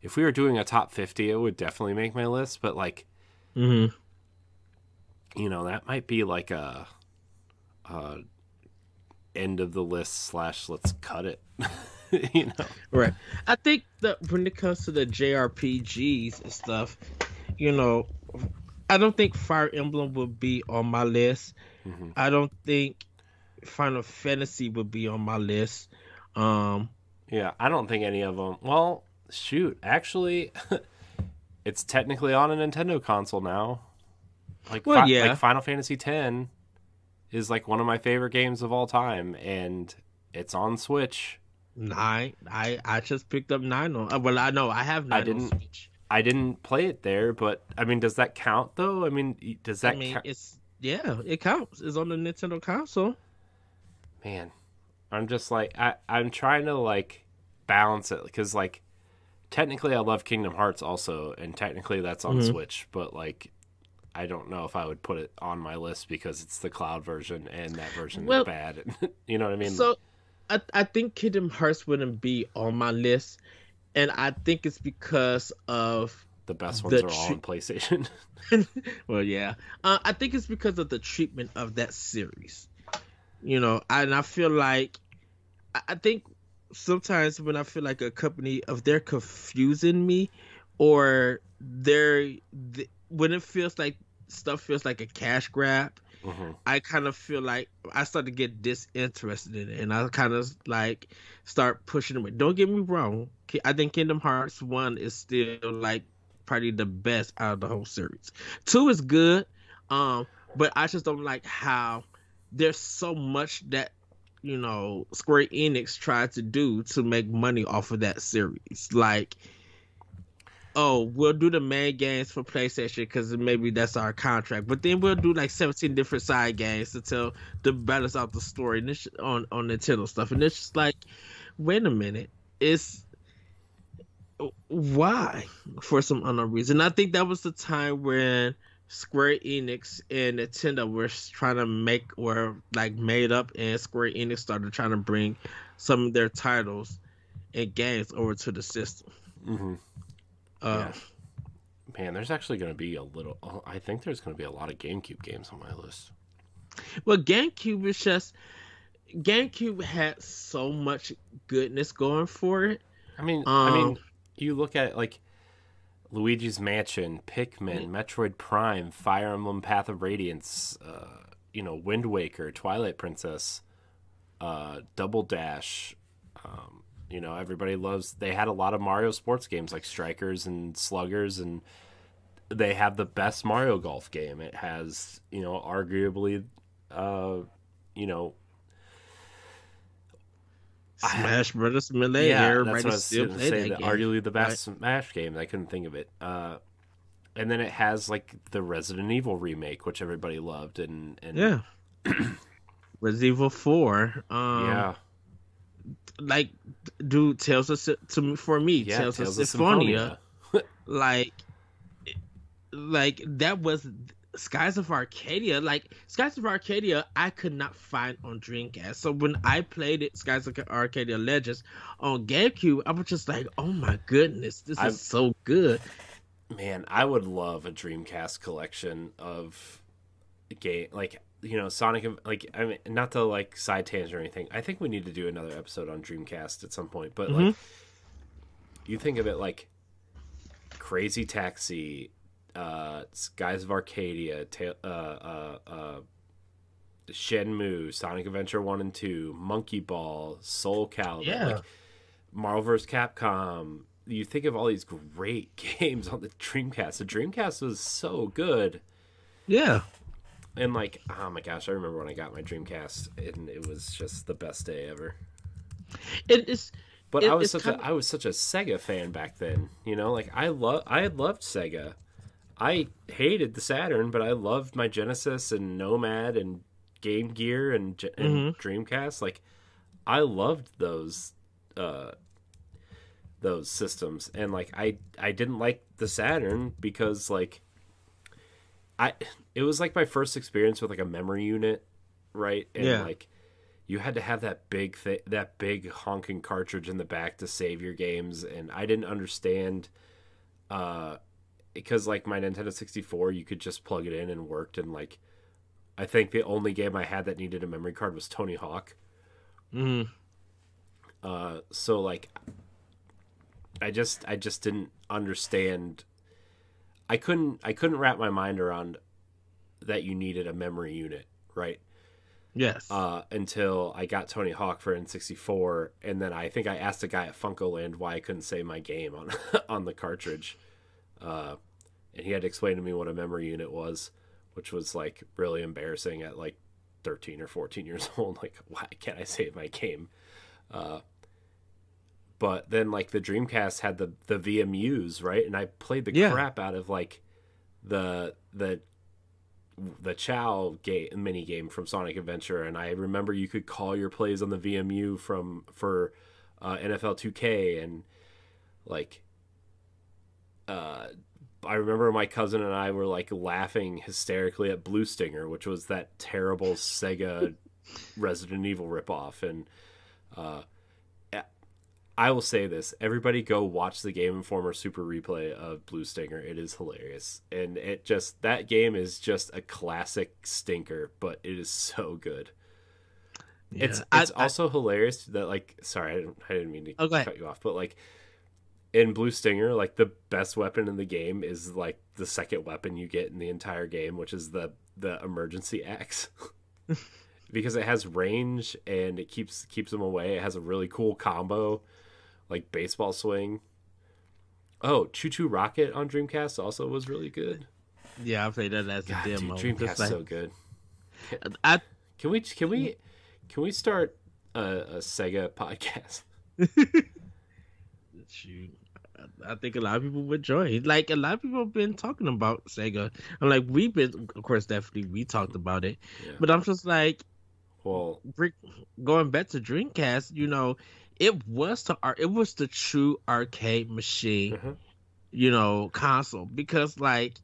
if we were doing a top fifty, it would definitely make my list. But like, mm-hmm. you know, that might be like a, a end of the list slash let's cut it. you know, right? I think that when it comes to the JRPGs and stuff, you know, I don't think Fire Emblem would be on my list. Mm-hmm. I don't think Final Fantasy would be on my list. Um, yeah, I don't think any of them. Well, shoot, actually, it's technically on a Nintendo console now. Like, well, fi- yeah. like Final Fantasy X is like one of my favorite games of all time, and it's on Switch. Nine, I I just picked up nine on. Uh, well, I know I have nine I didn't, on Switch. I didn't play it there, but I mean, does that count though? I mean, does that? I mean, it's yeah, it counts. It's on the Nintendo console. Man, I'm just like I I'm trying to like balance it because like technically I love Kingdom Hearts also, and technically that's on mm-hmm. Switch, but like I don't know if I would put it on my list because it's the cloud version and that version well, is bad. you know what I mean? So I I think Kingdom Hearts wouldn't be on my list and I think it's because of the best ones the are all on PlayStation. well, yeah, uh, I think it's because of the treatment of that series. You know, and I feel like I think sometimes when I feel like a company of they're confusing me, or they're when it feels like stuff feels like a cash grab. Mm-hmm. I kind of feel like I start to get disinterested in it, and I kind of like start pushing away. Don't get me wrong, I think Kingdom Hearts one is still like probably the best out of the whole series. Two is good, um, but I just don't like how there's so much that you know Square Enix tried to do to make money off of that series. Like oh, we'll do the main games for PlayStation because maybe that's our contract, but then we'll do like 17 different side games to tell the balance out the story on on Nintendo stuff, and it's just like, wait a minute, it's why for some unknown reason. I think that was the time when Square Enix and Nintendo were trying to make or like made up, and Square Enix started trying to bring some of their titles and games over to the system. Mm-hmm. Uh, Yeah. Man, there's actually going to be a little. oh, I think there's going to be a lot of GameCube games on my list. Well, GameCube is just GameCube had so much goodness going for it. I mean, I mean, Um, you look at like Luigi's Mansion, Pikmin, Metroid Prime, Fire Emblem: Path of Radiance, uh, you know, Wind Waker, Twilight Princess, uh, Double Dash. Um, you know, everybody loves. They had a lot of Mario sports games like Strikers and Sluggers, and they have the best Mario Golf game. It has, you know, arguably, uh, you know, Smash Brothers Melee. yeah, that's everybody what I was still gonna say. that. Arguably the best Smash game. I couldn't think of it. Uh, and then it has like the Resident Evil remake, which everybody loved, and and Yeah. Resident Evil Four. Um, yeah, Like, dude, Tales of to me for me, yeah, Tales, Tales of of Symphonia. Symphonia. Like, like that was Skies of Arcadia. Like Skies of Arcadia, I could not find on Dreamcast. So when I played it, Skies of Arcadia Legends on GameCube, I was just like, oh my goodness, this I've- is so good. Man, I would love a Dreamcast collection of game like you know Sonic. Like I mean, not to like side tangent or anything. I think we need to do another episode on Dreamcast at some point. But like, you think of it like Crazy Taxi, uh, Skies of Arcadia, ta- uh, uh, uh, Shenmue, Sonic Adventure One and Two, Monkey Ball, Soul Calibur, Yeah. like Marvel vs. Capcom. You think of all these great games on the Dreamcast. The Dreamcast was so good, Yeah. And like, oh my gosh, I remember when I got my Dreamcast, and it was just the best day ever. It is. But It- I was such a I was such a Sega fan back then. You know, like I love I had loved Sega. I hated the Saturn, but I loved my Genesis and Nomad and Game Gear and, and Dreamcast. Like I loved those uh those systems and like I I didn't like the Saturn because like I it was like my first experience with like a memory unit, right? And Yeah. like you had to have that big th- that big honking cartridge in the back to save your games and I didn't understand uh because like my Nintendo 64 you could just plug it in and worked and like I think the only game I had that needed a memory card was Tony Hawk. Mm, Uh so like I just I just didn't understand I couldn't I couldn't wrap my mind around that you needed a memory unit, right? yes. uh, until I got Tony Hawk for N64, and then I think I asked a guy at FuncoLand why I couldn't save my game on on the cartridge, uh, and he had to explain to me what a memory unit was, which was like really embarrassing at like 13 or 14 years old. Like, why can't I save my game? Uh, but then like the Dreamcast had the the VMUs, right? And I played the Yeah. crap out of like the the the Chao game mini game from Sonic Adventure, and I remember you could call your plays on the VMU from for uh, NFL 2K, and like, uh, I remember my cousin and I were like laughing hysterically at Blue Stinger, which was that terrible Sega Resident Evil ripoff, and uh, I will say this: everybody go watch the Game Informer Super Replay of Blue Stinger. It is hilarious, and it just that game is just a classic stinker, but it is so good. It's Yeah. I- it's I- also hilarious that like sorry I didn't, I didn't mean to Oh, cut you off, but like in Blue Stinger, like the best weapon in the game is like the second weapon you get in the entire game, which is the the emergency axe. because it has range and it keeps keeps them away. It has a really cool combo, like baseball swing. Oh, ChuChu Rocket on Dreamcast also was really good. yeah, I played that as a God, dude, demo. Dreamcast Just like- so good. I Can we can we can we start a, a Sega podcast? shoot. I think a lot of people would enjoy. Like a lot of people have been talking about Sega. I'm like we've been, of course, definitely we talked about it, Yeah. but I'm just like Well, going back to Dreamcast. You know, it was the art. It was the true arcade machine. Mhm. You know, console because like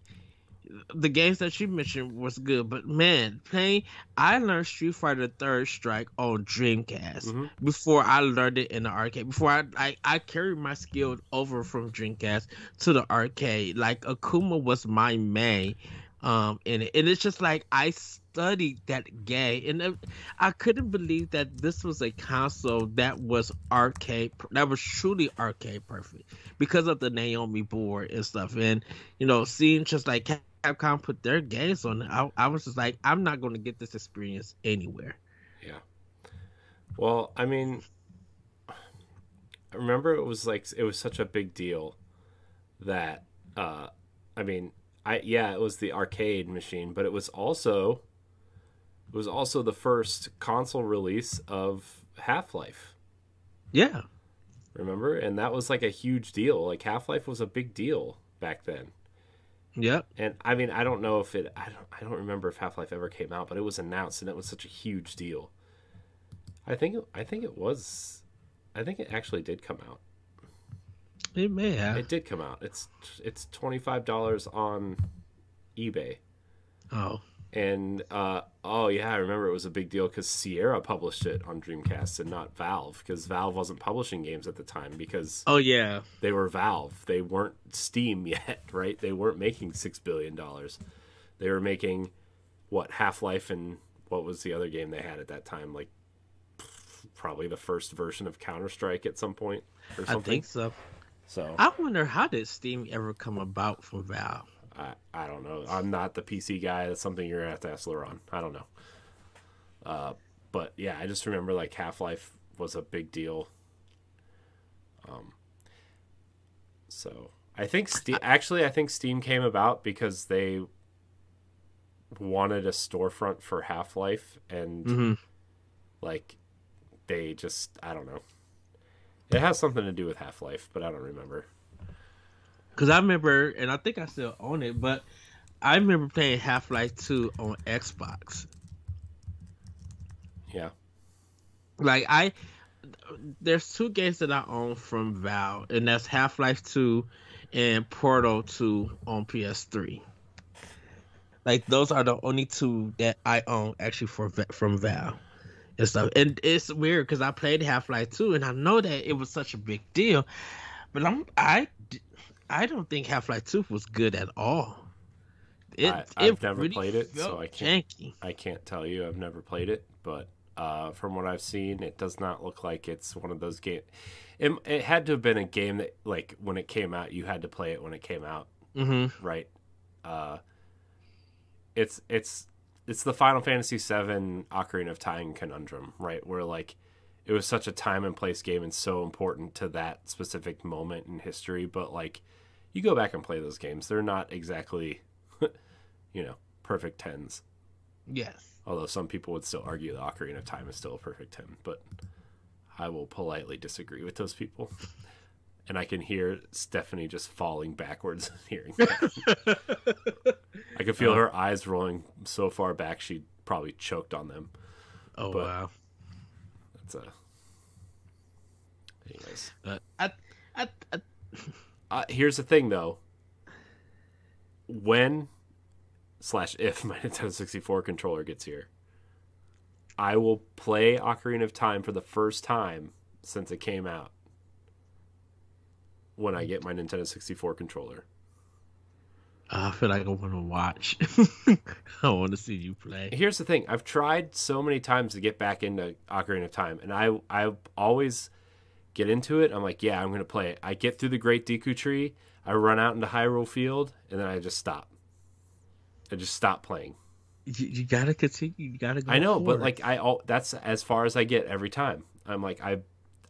the games that you mentioned was good, but man, playing I learned Street Fighter Third Strike on Dreamcast mhm. before I learned it in the arcade. Before I, I I carried my skills over from Dreamcast to the arcade. Like Akuma was my main um in it, and it's just like I studied that game, and I couldn't believe that this was a console that was arcade that was truly arcade perfect because of the Naomi board and stuff, and you know seeing just like Capcom put their games on it, I, I was just like I'm not going to get this experience anywhere. Yeah. Well, I mean, I remember it was like it was such a big deal that uh I mean, I yeah, it was the arcade machine, but it was also it was also the first console release of Half-Life. Yeah. Remember? And that was like a huge deal. Like Half-Life was a big deal back then. Yep. And I mean, I don't know if it I don't I don't remember if Half-Life ever came out, but it was announced and it was such a huge deal. I think I think it was I think it actually did come out. It may have. It did come out. It's it's twenty five dollars on eBay, oh. and uh, oh yeah, I remember it was a big deal because Sierra published it on Dreamcast and not Valve because Valve wasn't publishing games at the time because Oh yeah. they were Valve. They weren't Steam yet, right? They weren't making six billion dollars. They were making what Half Life and what was the other game they had at that time? Like probably the first version of Counter Strike at some point or I something. think so. So I wonder how did Steam ever come about from Valve? I, I don't know. I'm not the PC guy. That's something you're gonna have to ask Laurent. I don't know. Uh, but yeah, I just remember like Half Life was a big deal. Um, so I think Steam. Actually, I think Steam came about because they wanted a storefront for Half Life, and Mm-hmm. like they just I don't know. It has something to do with Half Life, but I don't remember. Because I remember, and I think I still own it, but I remember playing Half Life 2 on Xbox. Yeah. Like, I. There's two games that I own from Valve, and that's Half Life 2 and Portal 2 on PS3. Like, those are the only two that I own actually for from Valve. And stuff. And it's weird because I played Half Life 2 and I know that it was such a big deal. But I'm I I don't think Half Life 2 was good at all. It, I- I've never played it, so I can't- janky. I can't tell you. I've never played it, but uh, from what I've seen, it does not look like it's one of those games. It, it had to have been a game that, like, when it came out, you had to play it when it came out, Mm-hmm. right? Uh, it's it's it's the Final Fantasy VII Ocarina of Time conundrum, right? Where like it was such a time and place game and so important to that specific moment in history, but like you go back and play those games, they're not exactly, you know, perfect tens. Yes. Although some people would still argue the Ocarina of Time is still a perfect 10, but I will politely disagree with those people. And I can hear Stephanie just falling backwards hearing that. I can feel her eyes rolling so far back she probably choked on them. Oh But- wow. That's a. Anyways, But I, I, I uh, here's the thing though. When slash if my Nintendo 64 controller gets here, I will play Ocarina of Time for the first time since it came out. When I get my Nintendo 64 controller, I feel like I want to watch. I want to see you play. here's the thing: I've tried so many times to get back into Ocarina of Time, and I I always get into it. I'm like, yeah, I'm gonna play it. I get through the Great Deku Tree, I run out into Hyrule Field, and then I just stop. I just stop playing. You, you gotta continue. You gotta go. I know, but like I all that's as far as I get every time. I'm like I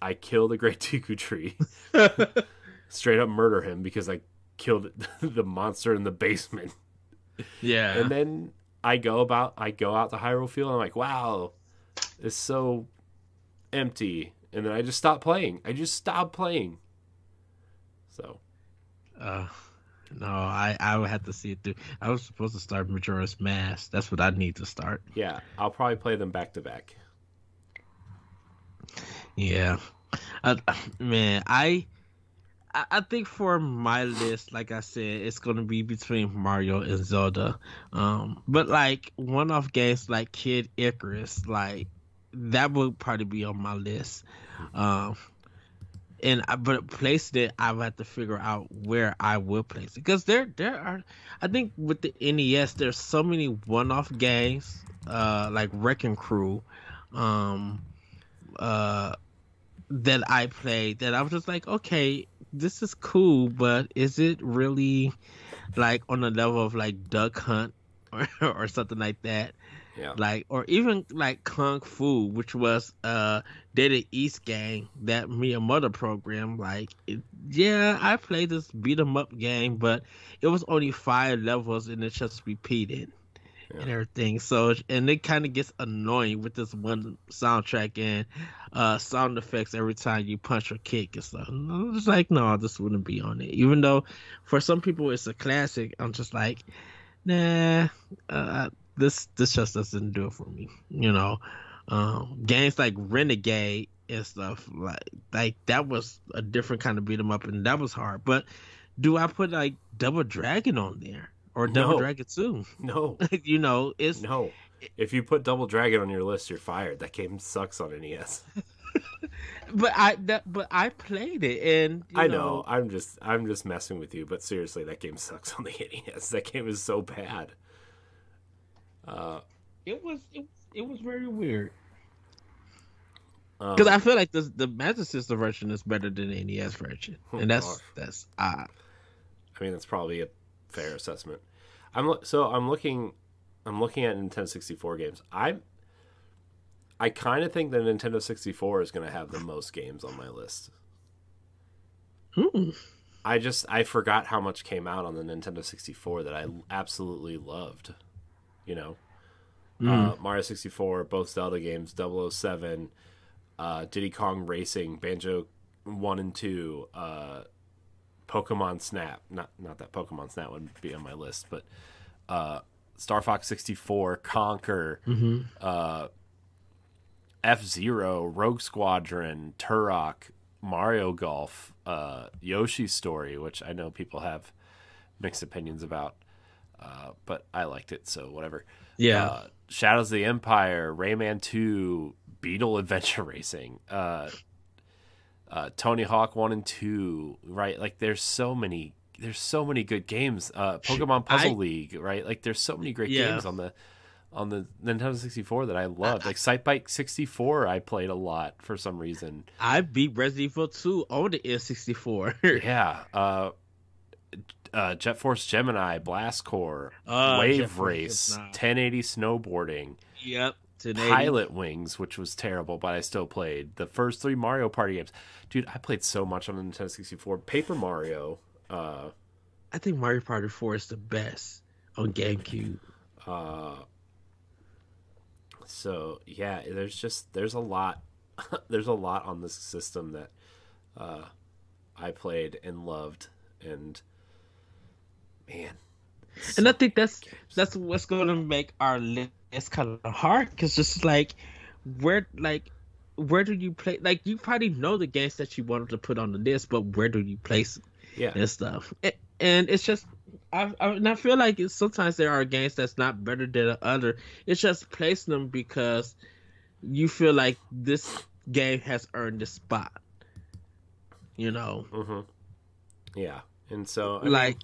I kill the Great Deku Tree, straight up murder him because I killed the monster in the basement. yeah. and then I go about I go out to Hyrule Field and I'm like, wow, it's so empty. And then I just stop playing. I just stop playing. So Uh, no, I I would have to see it through. I was supposed to start Majora's Mask. That's what I need to start. yeah, I'll probably play them back to back. Yeah, uh, man, I, I think for my list, like I said, it's gonna be between Mario and Zelda. Um, but like one-off games like Kid Icarus, like that would probably be on my list. Um, and I, but placing it, I would have to figure out where I would place it because there there are, I think with the NES, there's so many one-off games, uh, like Wrecking Crew, um, uh that I played that I was just like, okay, this is cool, but is it really like on the level of like Duck Hunt or, or something like that? Yeah. Like or even like Kung Fu, which was uh Data East game that me and mother program. Like, it, yeah, I played this beat 'em up game, but it was only five levels and it just repeated and everything. So and it kind of gets annoying with this one soundtrack and uh sound effects every time you punch or kick and stuff. And I'm just like, no, this wouldn't be on it. Even though for some people it's a classic, I'm just like, nah, uh, this this just doesn't do it for me. You know, um, games like Renegade and stuff like like that was a different kind of beat 'em up, and that was hard. But do I put like Double Dragon on there or Double No. Dragon Two? No, you know, it's no. If you put Double Dragon on your list, you're fired. That game sucks on NES. but I that but I played it and you I know. I'm just I'm just messing with you, but seriously, that game sucks on the NES. That game is so bad. Uh, it was it, was- it was very weird um, because I feel like the the Master System version is better than the NES version, Oh, and that's God. that's odd. I mean, that's probably a fair assessment. I'm so I'm looking, I'm looking at Nintendo 64 games. I'm, I kind of think that Nintendo 64 is going to have the most games on my list. Hmm. I just I forgot how much came out on the Nintendo 64 that I absolutely loved. You know, uh, Mario 64, both Zelda games, 007, uh, Diddy Kong Racing, Banjo 1 and 2, uh, Pokemon Snap. Not not that Pokemon Snap would be on my list, but uh, Star Fox 64, Conker, uh, F Zero, Rogue Squadron, Turok, Mario Golf, uh, Yoshi's Story, which I know people have mixed opinions about, uh, but I liked it, so whatever. Yeah. Uh, Shadows of the Empire, Rayman 2, Beetle Adventure Racing, uh, uh, Tony Hawk 1 and 2, right? Like there's so many there's so many good games. Uh, Pokemon Puzzle I- League, right? Like there's so many great Yeah. games on the on the Nintendo 64 that I loved. Like Sight Bike 64 I played a lot for some reason. I beat Resident Evil 2 on the N64. Yeah. Uh, uh, Jet Force Gemini, Blast Corps, Uh, Wave Force Race, 1080 snowboarding, yep. 1080. Pilot Wings, which was terrible, but I still played the first three Mario Party games. Dude, I played so much on the Nintendo 64. Paper Mario, uh, I think Mario Party 4 is the best on GameCube. uh, so yeah, there's just there's a lot, there's a lot on this system that uh, I played and loved, and man, And I think that's that's what's going to make our list kind of hard because just like where like where do you play like you probably know the games that you wanted to put on the list but where do you place it yeah, and stuff? And it's just I, I, and I feel like it's, sometimes there are games that's not better than the other. It's just placing them because you feel like this game has earned this spot you know? Hmm yeah, and so I mean, like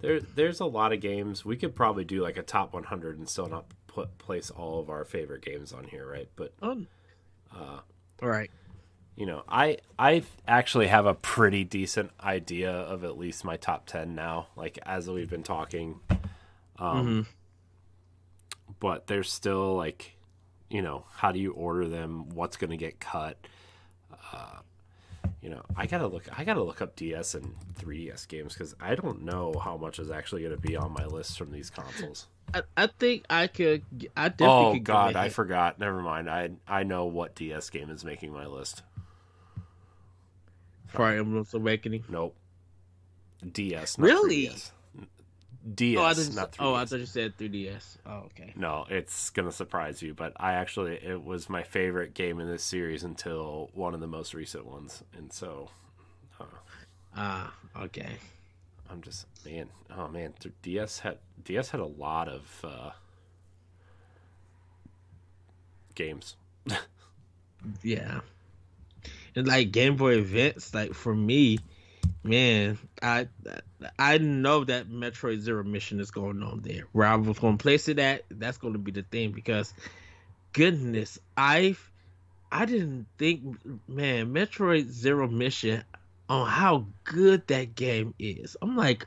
There, there's a lot of games. We could probably do like a top 100 and still not put place all of our favorite games on here, right? But oh, uh, all right you know, I I actually have a pretty decent idea of at least my top 10 now. Like as we've been talking, um, but there's still like, you know, how do you order them? What's going to get cut? Uh, you know, I gotta look. I gotta look up DS and 3DS games because I don't know how much is actually going to be on my list from these consoles. I, I think I could. I definitely. Oh could God, I forgot. Never mind. I I know what DS game is making my list. Fire Emblem's Awakening. Nope. DS. Not Really? 3DS. DS, oh, I thought, not 3DS. oh, I thought you said 3DS. Oh, okay. No, it's gonna surprise you, but I actually it was my favorite game in this series until one of the most recent ones, and so Ah, okay. I'm just man, oh man, DS had DS had a lot of uh, games. Yeah. And like Game Boy Advance, like for me, man, I I know that Metroid Zero Mission is going on there. Where I was going to place it at, that's going to be the thing because, goodness, I I didn't think, man, Metroid Zero Mission on how good that game is. I'm like,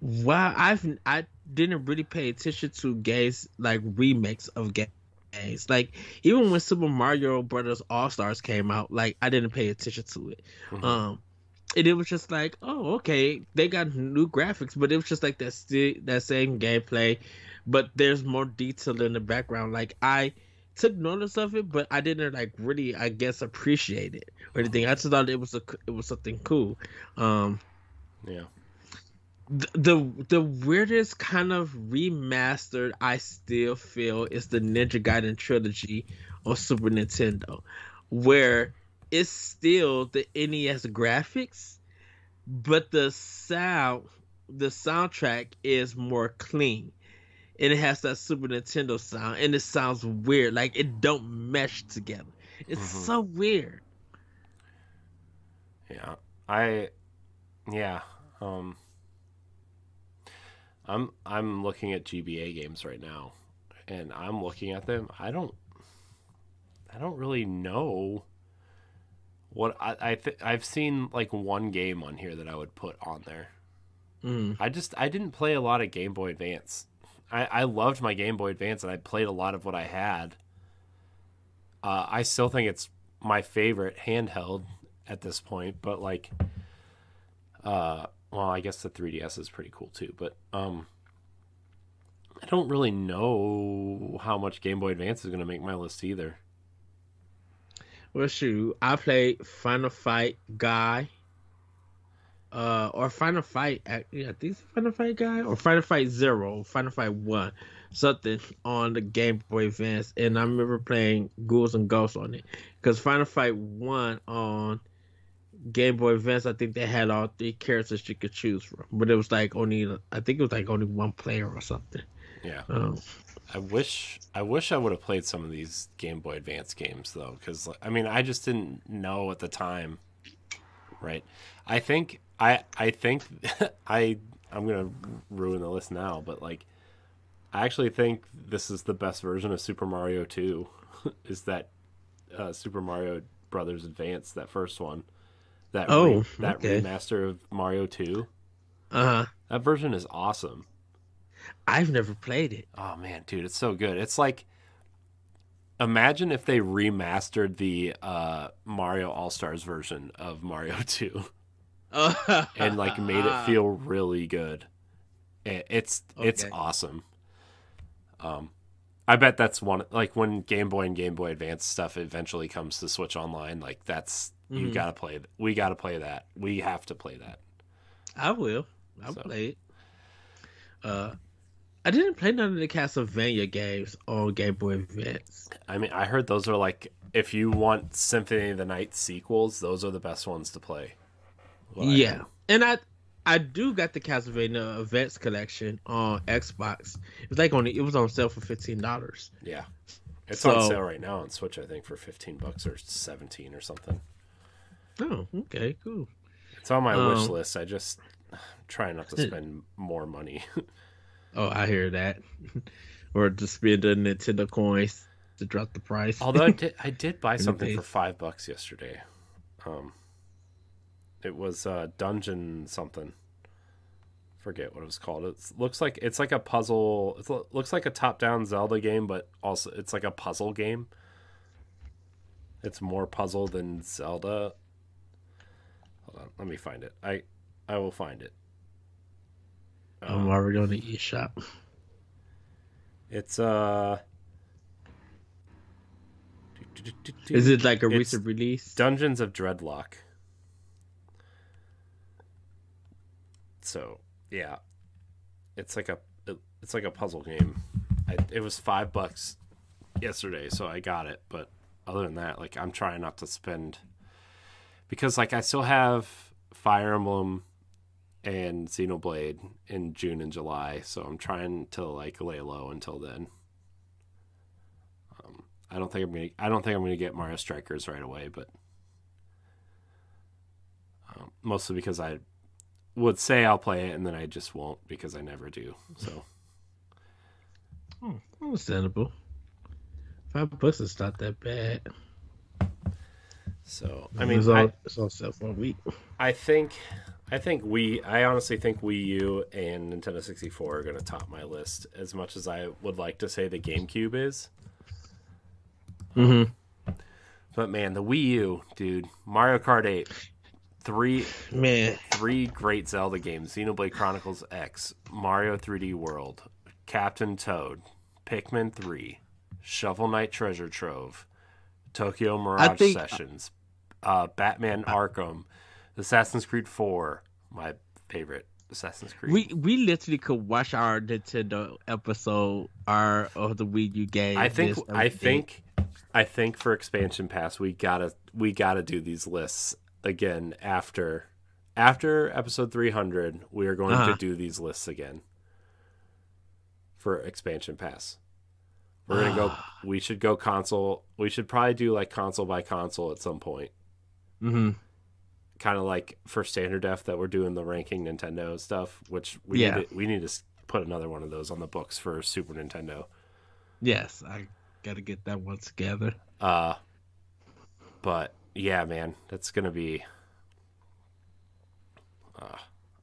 wow, I've I didn't really pay attention to games like remakes of games. Like even when Super Mario Brothers All Stars came out, like I didn't pay attention to it. Mhm. Um, and it was just like, oh, okay, they got new graphics, but it was just like that sti- that same gameplay, but there's more detail in the background. Like I took notice of it, but I didn't like really, I guess, appreciate it or anything. I just thought it was a it was something cool. Um, yeah, th- the the weirdest kind of remastered I still feel is the Ninja Gaiden trilogy on Super Nintendo, where it's still the NES graphics, but the sound, the soundtrack is more clean, and it has that Super Nintendo sound, and it sounds weird, like it don't mesh together. It's Mhm. so weird. yeah. I, yeah. Um, I'm I'm looking at GBA games right now, and I'm looking at them. I don't, I don't really know what I I th- I've seen like one game on here that I would put on there. Mm. I just I didn't play a lot of Game Boy Advance. I, I loved my Game Boy Advance and I played a lot of what I had. Uh, I still think it's my favorite handheld at this point, but like, uh, well, I guess the 3DS is pretty cool too. But um, I don't really know how much Game Boy Advance is going to make my list either. Well, shoot, I played Final Fight Guy, uh, or Final Fight. ac- Yeah, I Final Fight Guy or Final Fight Zero, Final Fight One, something on the Game Boy Advance, and I remember playing Ghouls and Ghosts on it. Because Final Fight One on Game Boy Advance, I think they had all three characters you could choose from, but it was like only, I think it was like only one player or something. Yeah, Um, I wish I wish I would have played some of these Game Boy Advance games though, because I mean I just didn't know at the time, right? I think I I think I I'm gonna ruin the list now, but like I actually think this is the best version of Super Mario 2. is that uh, Super Mario Brothers Advance, that first one, that re- Oh, that okay. remaster of Mario 2. uh, huh. That version is awesome. I've never played it. Oh man, dude, it's so good. It's like imagine if they remastered the uh, Mario All Stars version of Mario 2 and like made it feel really good. It, it's it's awesome. Um I bet that's one like when Game Boy and Game Boy Advance stuff eventually comes to Switch Online, like that's you Mhm. got to play th- we got to play that. We have to play that. I will. I'll So. play it. Uh, I didn't play none of the Castlevania games on Game Boy Advance. I mean, I heard those are like if you want Symphony of the Night sequels, those are the best ones to play. Yeah, and I I do got the Castlevania Advance collection on Xbox. It was like on it was on sale for fifteen dollars. yeah. It's on sale right now on Switch, I think, for fifteen bucks or seventeen or something. Oh, okay, cool. It's on my wish Um, list. I just try not to spend more money. Oh, I hear that. or to spend the Nintendo coins to drop the price. Although I did, I did buy something for five bucks yesterday. Um, it was uh, Dungeon something. Forget what it was called. It looks like it's like a puzzle. It looks like a top-down Zelda game, but also it's like a puzzle game. It's more puzzle than Zelda. Hold on, let me find it. I I will find it. Um, I'm already on the eShop. It's uh. Is it like a It's recent release? Dungeons of Dreadrock. So yeah, it's like a it's like a puzzle game. I, it was five bucks yesterday, so I got it. But other than that, like I'm trying not to spend because like I still have Fire Emblem and Xenoblade in June and July, so I'm trying to like lay low until then. Um, I don't think I'm gonna. I don't think I'm gonna get Mario Strikers right away, but um, mostly because I would say I'll play it and then I just won't because I never do. So oh, understandable. Five bucks is not that bad. So I mean, it's all, I, it's all set for a week. I think, I think we, I honestly think Wii U and Nintendo 64 are going to top my list as much as I would like to say the GameCube is. hmm But man, the Wii U, dude, Mario Kart 8, three man, three great Zelda games: Xenoblade Chronicles X, Mario 3D World, Captain Toad, Pikmin 3, Shovel Knight Treasure Trove. Tokyo Mirage think, Sessions, uh, Batman Arkham, Assassin's Creed 4, my favorite Assassin's Creed. We we literally could watch our Nintendo episode our of the Wii U game. I think I think I think for expansion pass we gotta we gotta do these lists again after after episode 300 we are going uh-huh. to do these lists again for expansion pass we're gonna go. We should go console. We should probably do like console by console at some point. Mm-hmm. Kind of like for standard def that we're doing the ranking Nintendo stuff, which we yeah. need to, we need to put another one of those on the books for Super Nintendo. Yes, I got to get that one together. Uh, but yeah, man, that's gonna be. Uh,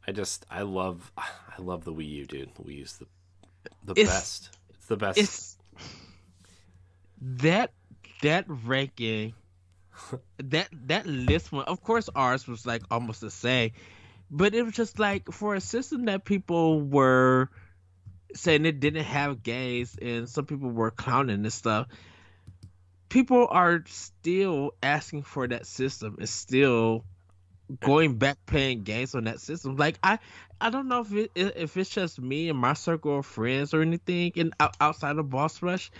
I just I love I love the Wii U, dude. The Wii U's the the it's, best. It's the best. It's that that ranking that that list one of course ours was like almost the same but it was just like for a system that people were saying it didn't have games and some people were clowning and stuff people are still asking for that system and still going back playing games on that system like i i don't know if it if it's just me and my circle of friends or anything and outside of boss rush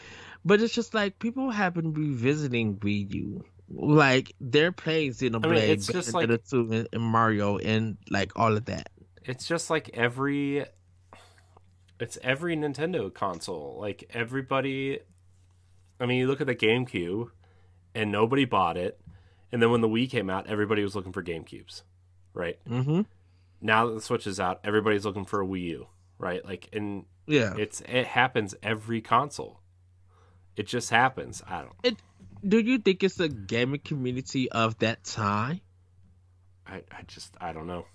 but it's just like people have been revisiting Wii U. Like they're playing Xenoblade, I mean, it's just like and, and Mario and like all of that. It's just like every it's every Nintendo console. Like everybody I mean, you look at the GameCube and nobody bought it. And then when the Wii came out, everybody was looking for GameCubes, right? Mm-hmm. Now that the Switch is out, everybody's looking for a Wii U, right? Like, and yeah, it's it happens every console. It just happens. I don't. It. Do you think it's a gaming community of that time? I, I just I don't know.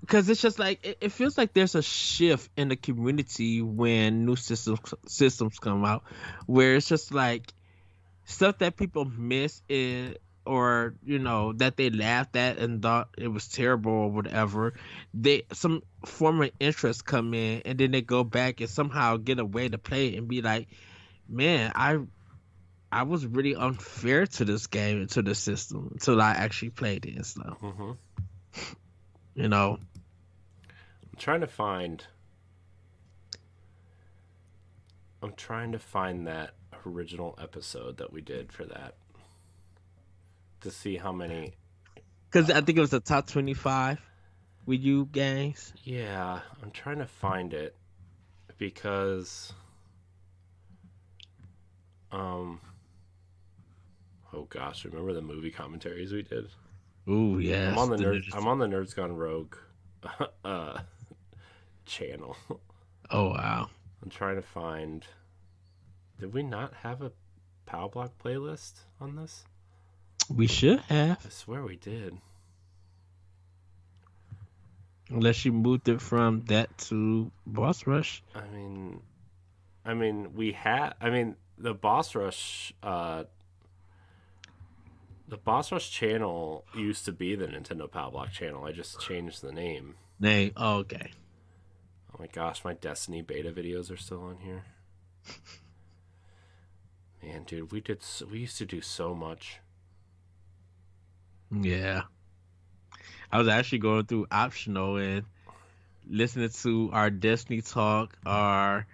Because it's just like it, it, feels like there's a shift in the community when new systems systems come out, where it's just like stuff that people miss it or you know that they laughed at and thought it was terrible or whatever they some former interest come in and then they go back and somehow get a way to play it and be like man i i was really unfair to this game and to the system until i actually played it and stuff mm-hmm. you know i'm trying to find i'm trying to find that original episode that we did for that to see how many. Because uh, I think it was the top twenty-five Wii U games. Yeah, I'm trying to find it because, um, oh gosh, remember the movie commentaries we did? Ooh, yeah. I'm on the, the nerd. I'm on the Nerds Gone Rogue uh, channel. Oh wow! I'm trying to find. Did we not have a Pow Block playlist on this? We should have. I swear we did. Unless you moved it from that to Boss Rush. I mean, I mean, we had. I mean, the Boss Rush. Uh, the Boss Rush channel used to be the Nintendo Power Block channel. I just changed the name. Name. Oh, okay. Oh my gosh, my Destiny beta videos are still on here. Man, dude, we did. So, we used to do so much. Yeah. I was actually going through optional and listening to our Destiny talk, our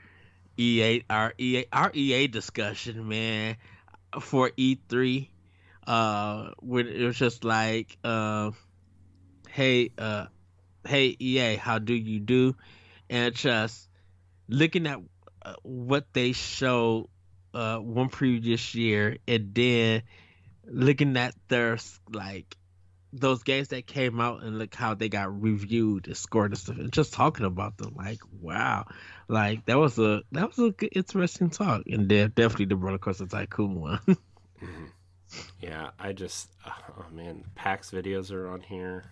EA, our EA, our EA discussion, man, for E3. Uh, when it was just like, uh, hey, uh, hey EA, how do you do? And just looking at uh, what they showed uh one previous year, and then looking at their like those games that came out and look how they got reviewed and scored and stuff and just talking about them like wow like that was a that was a good interesting talk and definitely the roller coaster tycoon one mm-hmm. Yeah i just oh man pax videos are on here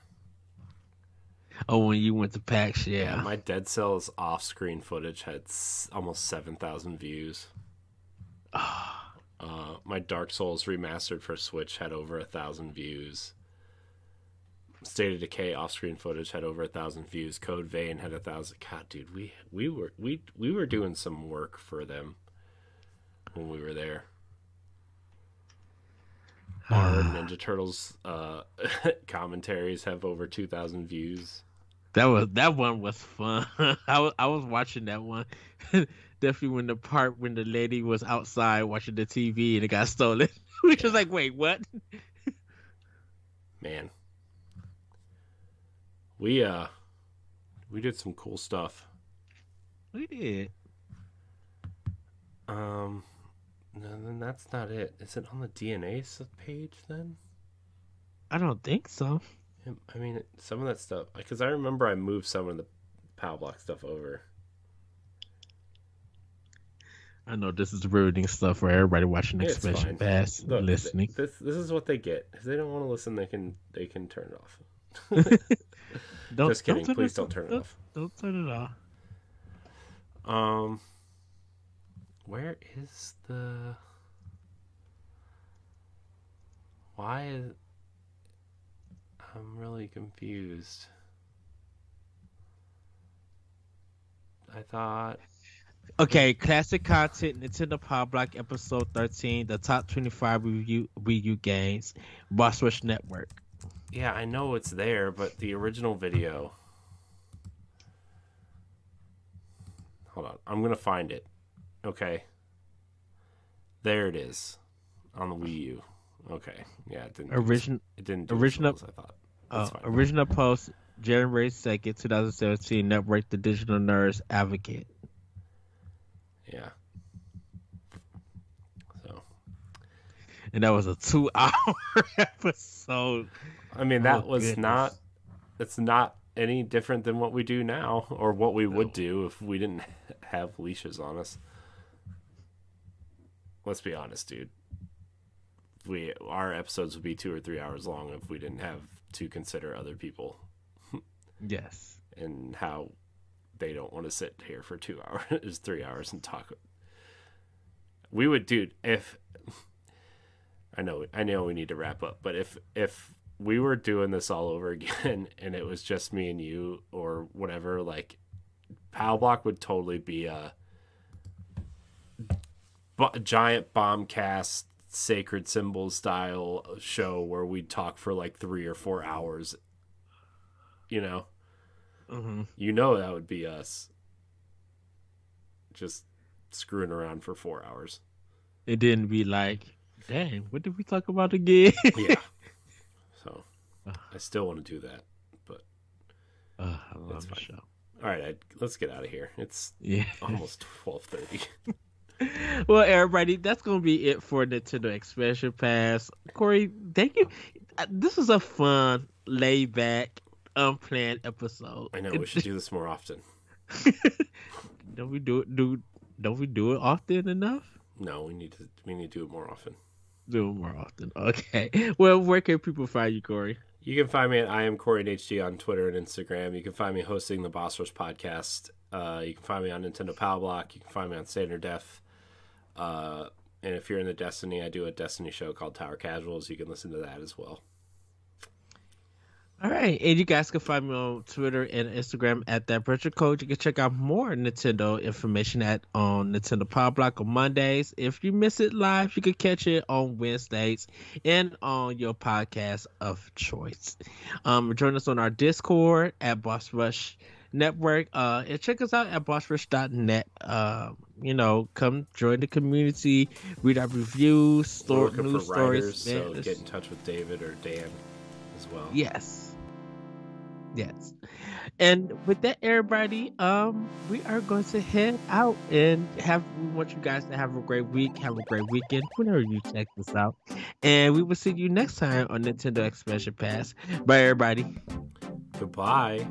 oh when you went to pax yeah, yeah my dead cells off-screen footage had almost 7000 views uh, my dark souls remastered for switch had over a thousand views State of Decay off-screen footage had over a thousand views. Code Vein had a thousand. God, dude, we we were we we were doing some work for them when we were there. Our Ninja Turtles uh, commentaries have over two thousand views. That was that one was fun. I was I was watching that one. Definitely when the part when the lady was outside watching the TV and it got stolen, which was like, wait, what? Man, we uh we did some cool stuff. We did. Um no, then that's not it. Is it on the DNA page then? I don't think so. I mean, some of that stuff because I remember I moved some of the Pow Block stuff over. I know this is ruining stuff for everybody watching Expansion Pass Look, listening. This this is what they get. If they don't want to listen, they can they can turn it off. don't, Just kidding. Don't Please don't turn it don't, off. Don't turn it off. Um, where is the? Why is? I'm really confused. I thought. Okay, classic content, Nintendo Power Block episode 13, the top 25 review review games, Boss Rush Network. Yeah, I know it's there, but the original video. Hold on, I'm gonna find it. Okay. There it is, on the Wii U. Okay, yeah, it didn't. Original. It didn't. original. Well I thought. Uh, original post, January second, two thousand seventeen. Network the Digital Nerd Advocate. Yeah. So. And that was a two-hour episode. I mean, that oh, was goodness. not. It's not any different than what we do now, or what we would do if we didn't have leashes on us. Let's be honest, dude. We our episodes would be two or three hours long if we didn't have to consider other people. yes. And how they don't want to sit here for two hours, three hours, and talk. We would, dude. If I know, I know we need to wrap up, but if if we were doing this all over again and it was just me and you or whatever, like Pow Block would totally be a, a giant bombcast sacred symbol style show where we'd talk for like three or four hours. You know, mm-hmm. you know that would be us just screwing around for four hours. It didn't be like, dang, what did we talk about again? yeah. So I still want to do that, but uh, I love the show. All right, I, let's get out of here. It's yeah. almost twelve thirty. well, everybody, that's gonna be it for Nintendo Expansion Pass. Corey, thank you. Uh, this was a fun, laid back, unplanned episode. I know we should do this more often. don't we do it? Do don't we do it often enough? No, we need to. We need to do it more often do it more often. Okay. Well, where can people find you, Corey? You can find me at I am Corey HD on Twitter and Instagram. You can find me hosting the Boss Rush podcast. Uh, you can find me on Nintendo Power Block. You can find me on Standard Def. Uh, and if you're in the Destiny, I do a Destiny show called Tower Casuals. You can listen to that as well. All right, and you guys can find me on Twitter and Instagram at that virtual code. You can check out more Nintendo information at on Nintendo Power Block on Mondays. If you miss it live, you can catch it on Wednesdays and on your podcast of choice. Um, join us on our Discord at Boss Rush Network. Uh, and check us out at bossrush.net. Uh, you know, come join the community, read our reviews, store, news stories. so get in touch with David or Dan as well. Yes. Yes. And with that, everybody, um, we are going to head out and have we want you guys to have a great week, have a great weekend, whenever you check this out. And we will see you next time on Nintendo Expansion Pass. Bye everybody. Goodbye.